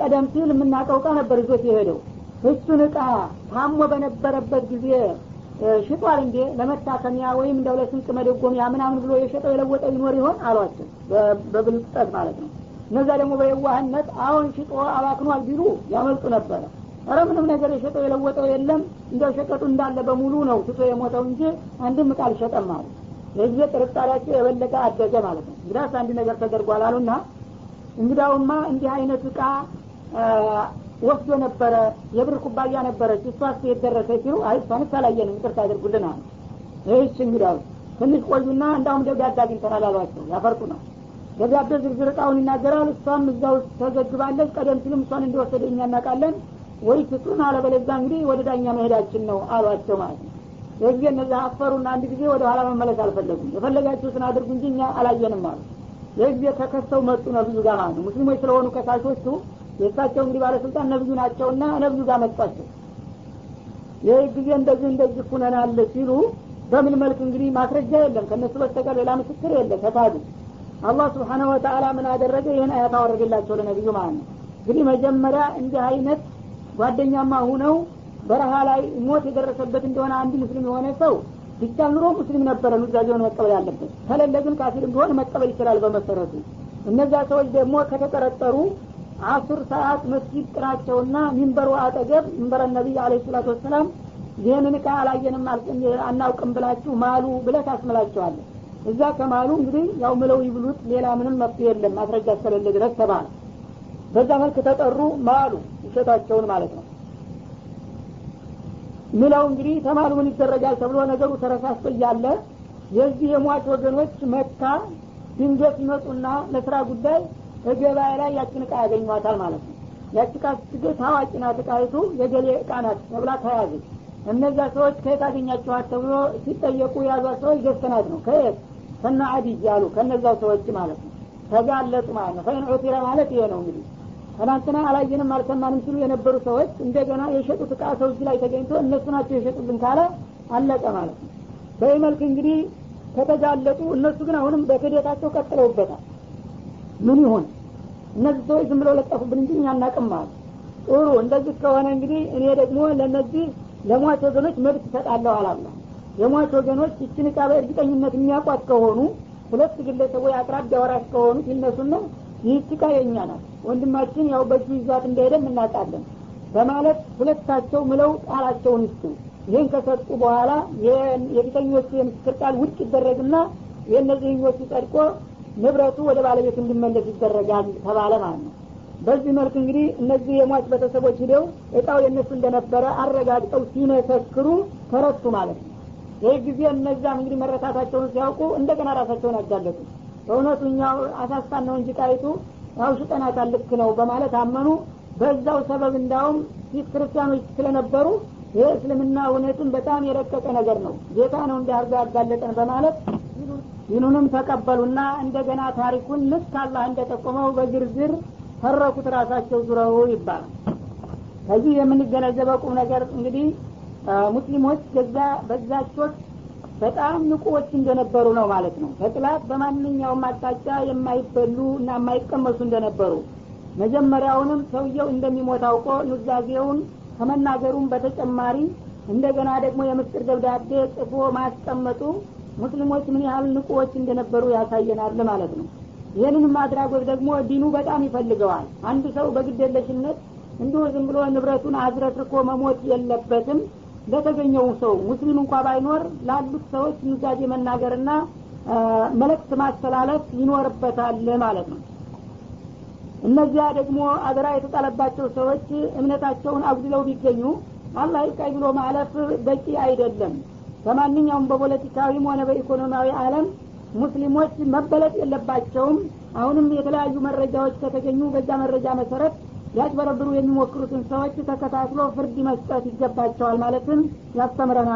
ቀደም ሲል የምናውቀው እቃ ነበር ይዞት የሄደው። እሱን እቃ ታሞ በነበረበት ጊዜ ሽጧል እንዴ? ለመታከሚያ ወይም እንደው ለስንቅ መደጎሚያ ምናምን ብሎ የሸጠው የለወጠው ይኖር ይሆን? አሏቸው። በብልጠት ማለት ነው። እነዛ ደግሞ በየዋህነት አሁን ሽጦ አባክኗል ቢሉ ያመልጡ ነበረ። ኧረ ምንም ነገር የሸጠው የለወጠው የለም። እንደው ሸቀጡ እንዳለ በሙሉ ነው ትቶ የሞተው እንጂ አንድም እቃ አልሸጠም አሉ። የጊዜ ጥርጣሬያቸው የበለጠ አደገ ማለት ነው። እንግዳስ አንድ ነገር ተደርጓል አሉና እንግዳውማ እንዲህ አይነት እቃ ወስዶ ነበረ የብር ኩባያ ነበረች እሷስ የደረሰ ሲሉ አይ እሷንስ አላየንም ይቅርታ አድርጉልን ይህች እንግዳው ትንሽ ቆዩና እንዳሁም ደብዳቤ አግኝተናል አሏቸው። ያፈርጡ ነው። ደብዳቤ ዝርዝር እቃውን ይናገራል። እሷም እዛ ተዘግባለች። ቀደም ሲልም እሷን እንደወሰደ እኛ እናውቃለን። ወይ ስጡን አለበለዛ እንግዲህ ወደ ዳኛ መሄዳችን ነው አሏቸው ማለት ነው። የጊዜ እነዚህ አፈሩና አንድ ጊዜ ወደ ኋላ መመለስ አልፈለጉም። የፈለጋችሁትን አድርጉ እንጂ እኛ አላየንም አሉ። የጊዜ ተከሰው መጡ ነብዩ ጋር ማለት ነው። ሙስሊሞች ስለሆኑ ከሳሾቹ የእሳቸው እንግዲህ ባለስልጣን ነብዩ ናቸውና ነብዩ ጋር መጧቸው ይህ ጊዜ እንደዚህ እንደዚህ ሁነናል ሲሉ በምን መልክ እንግዲህ ማስረጃ የለም። ከእነሱ በስተቀር ሌላ ምስክር የለም። ተካዱ አላህ ስብሓነሁ ወተአላ ምን አደረገ? ይህን አያት አወረደላቸው ለነቢዩ ማለት ነው። እንግዲህ መጀመሪያ እንዲህ አይነት ጓደኛማ ሁነው በረሃ ላይ ሞት የደረሰበት እንደሆነ አንድ ሙስሊም የሆነ ሰው ቢቻል ኑሮ ሙስሊም ነበረ ኑዛዜውን መቀበል ያለበት። ከሌለ ግን ካፊር ቢሆን መቀበል ይችላል በመሰረቱ። እነዛ ሰዎች ደግሞ ከተጠረጠሩ አስር ሰዓት መስጊድ ጥራቸውና ሚንበሩ አጠገብ ሚንበረ ነቢይ አለ ሰላቱ ወሰላም ይህንን እቃ አላየንም አናውቅም ብላችሁ ማሉ ብለ ታስምላቸዋለህ። እዛ ከማሉ እንግዲህ ያው ምለው ይብሉት ሌላ ምንም መፍትሄ የለም ማስረጃ እስከሌለ ድረስ ተባለ። በዛ መልክ ተጠሩ ማሉ ውሸታቸውን ማለት ነው። ምለው እንግዲህ ተማሉ ምን ይደረጋል ተብሎ ነገሩ ተረሳስቶ እያለ የዚህ የሟች ወገኖች መካ ድንገት ይመጡና ለስራ ጉዳይ ገበያ ላይ ያችን እቃ ያገኟታል ማለት ነው። ያቺ እቃ ስትገ ታዋቂ ናት እቃይቱ የገሌ እቃ ናት ተብላ ተያዘች። እነዚያ ሰዎች ከየት አገኛችኋት ተብሎ ሲጠየቁ የያዟት ሰዎች ገዝተናት ነው። ከየት? ከነ አዲጅ ያሉ ከነዛው ሰዎች ማለት ነው። ተጋለጡ ማለት ነው። ፈይን ዑቲረ ማለት ይሄ ነው እንግዲህ። ትናንትና አላየንም አልሰማንም ሲሉ የነበሩ ሰዎች እንደገና የሸጡት እቃ ሰው እጅ ላይ ተገኝቶ እነሱ ናቸው የሸጡልን ካለ አለቀ ማለት ነው። በዚህ መልክ እንግዲህ ከተጋለጡ እነሱ ግን አሁንም በክደታቸው ቀጥለውበታል ምን ይሁን? እነዚህ ሰዎች ዝም ብለው ለጠፉብን እንጂ እኛ ማለት ጥሩ እንደዚህ ከሆነ እንግዲህ እኔ ደግሞ ለእነዚህ ለሟች ወገኖች መብት ይሰጣለሁ አላላ የሟች ወገኖች ይችን እቃ በእርግጠኝነት የሚያውቋት ከሆኑ ሁለት ግለሰቦች አቅራቢያ ወራሽ ከሆኑት ይነሱና ይህች እቃ የእኛ ናት ወንድማችን ያው በእጁ ይዟት እንደሄደም እናውቃለን በማለት ሁለታቸው ምለው ቃላቸውን ይስጡ። ይህን ከሰጡ በኋላ የፊተኞቹ የምስክር ቃል ውድቅ ይደረግና የእነዚህኞቹ ጸድቆ ንብረቱ ወደ ባለቤቱ እንዲመለስ ይደረጋል ተባለ ማለት ነው። በዚህ መልክ እንግዲህ እነዚህ የሟች ቤተሰቦች ሂደው እጣው የእነሱ እንደነበረ አረጋግጠው ሲመሰክሩ ተረቱ ማለት ነው። ይህ ጊዜ እነዛም እንግዲህ መረታታቸውን ሲያውቁ እንደገና ራሳቸውን አጋለጡ። በእውነቱ እኛው አሳስታን ነው እንጂ ቃይቱ ያው ሽጠናታል ልክ ነው በማለት አመኑ። በዛው ሰበብ እንዳውም ፊት ክርስቲያኖች ስለነበሩ ይህ እስልምና እውነትን በጣም የረቀቀ ነገር ነው። ጌታ ነው እንዲያርጋ ያጋለጠን በማለት ይኑንም ተቀበሉና እንደገና ታሪኩን ልክ አላህ እንደጠቆመው በዝርዝር ተረኩት ራሳቸው ዙረው ይባላል። ከዚህ የምንገነዘበው ቁም ነገር እንግዲህ ሙስሊሞች ገዛ በዛቾች በጣም ንቁዎች እንደነበሩ ነው ማለት ነው። በጥላት በማንኛውም አቅጣጫ የማይበሉ እና የማይቀመሱ እንደነበሩ መጀመሪያውንም ሰውየው እንደሚሞት አውቆ ኑዛዜውን ከመናገሩም በተጨማሪ እንደገና ደግሞ የምስጢር ደብዳቤ ጽፎ ማስቀመጡ ሙስሊሞች ምን ያህል ንቁዎች እንደነበሩ ያሳየናል ማለት ነው። ይህንንም አድራጎት ደግሞ ዲኑ በጣም ይፈልገዋል። አንድ ሰው በግደለሽነት እንዲሁ ዝም ብሎ ንብረቱን አዝረክርኮ መሞት የለበትም። ለተገኘው ሰው ሙስሊም እንኳ ባይኖር ላሉት ሰዎች ኑዛዜ መናገርና መልእክት ማስተላለፍ ይኖርበታል ማለት ነው። እነዚያ ደግሞ አደራ የተጣለባቸው ሰዎች እምነታቸውን አጉድለው ቢገኙ አላህ ይብቃይ ብሎ ማለፍ በቂ አይደለም በማንኛውም በፖለቲካዊም ሆነ በኢኮኖሚያዊ አለም ሙስሊሞች መበለጥ የለባቸውም። አሁንም የተለያዩ መረጃዎች ከተገኙ በዛ መረጃ መሰረት ሊያጭበረብሩ የሚሞክሩትን ሰዎች ተከታትሎ ፍርድ መስጠት ይገባቸዋል ማለትም ያስተምረናል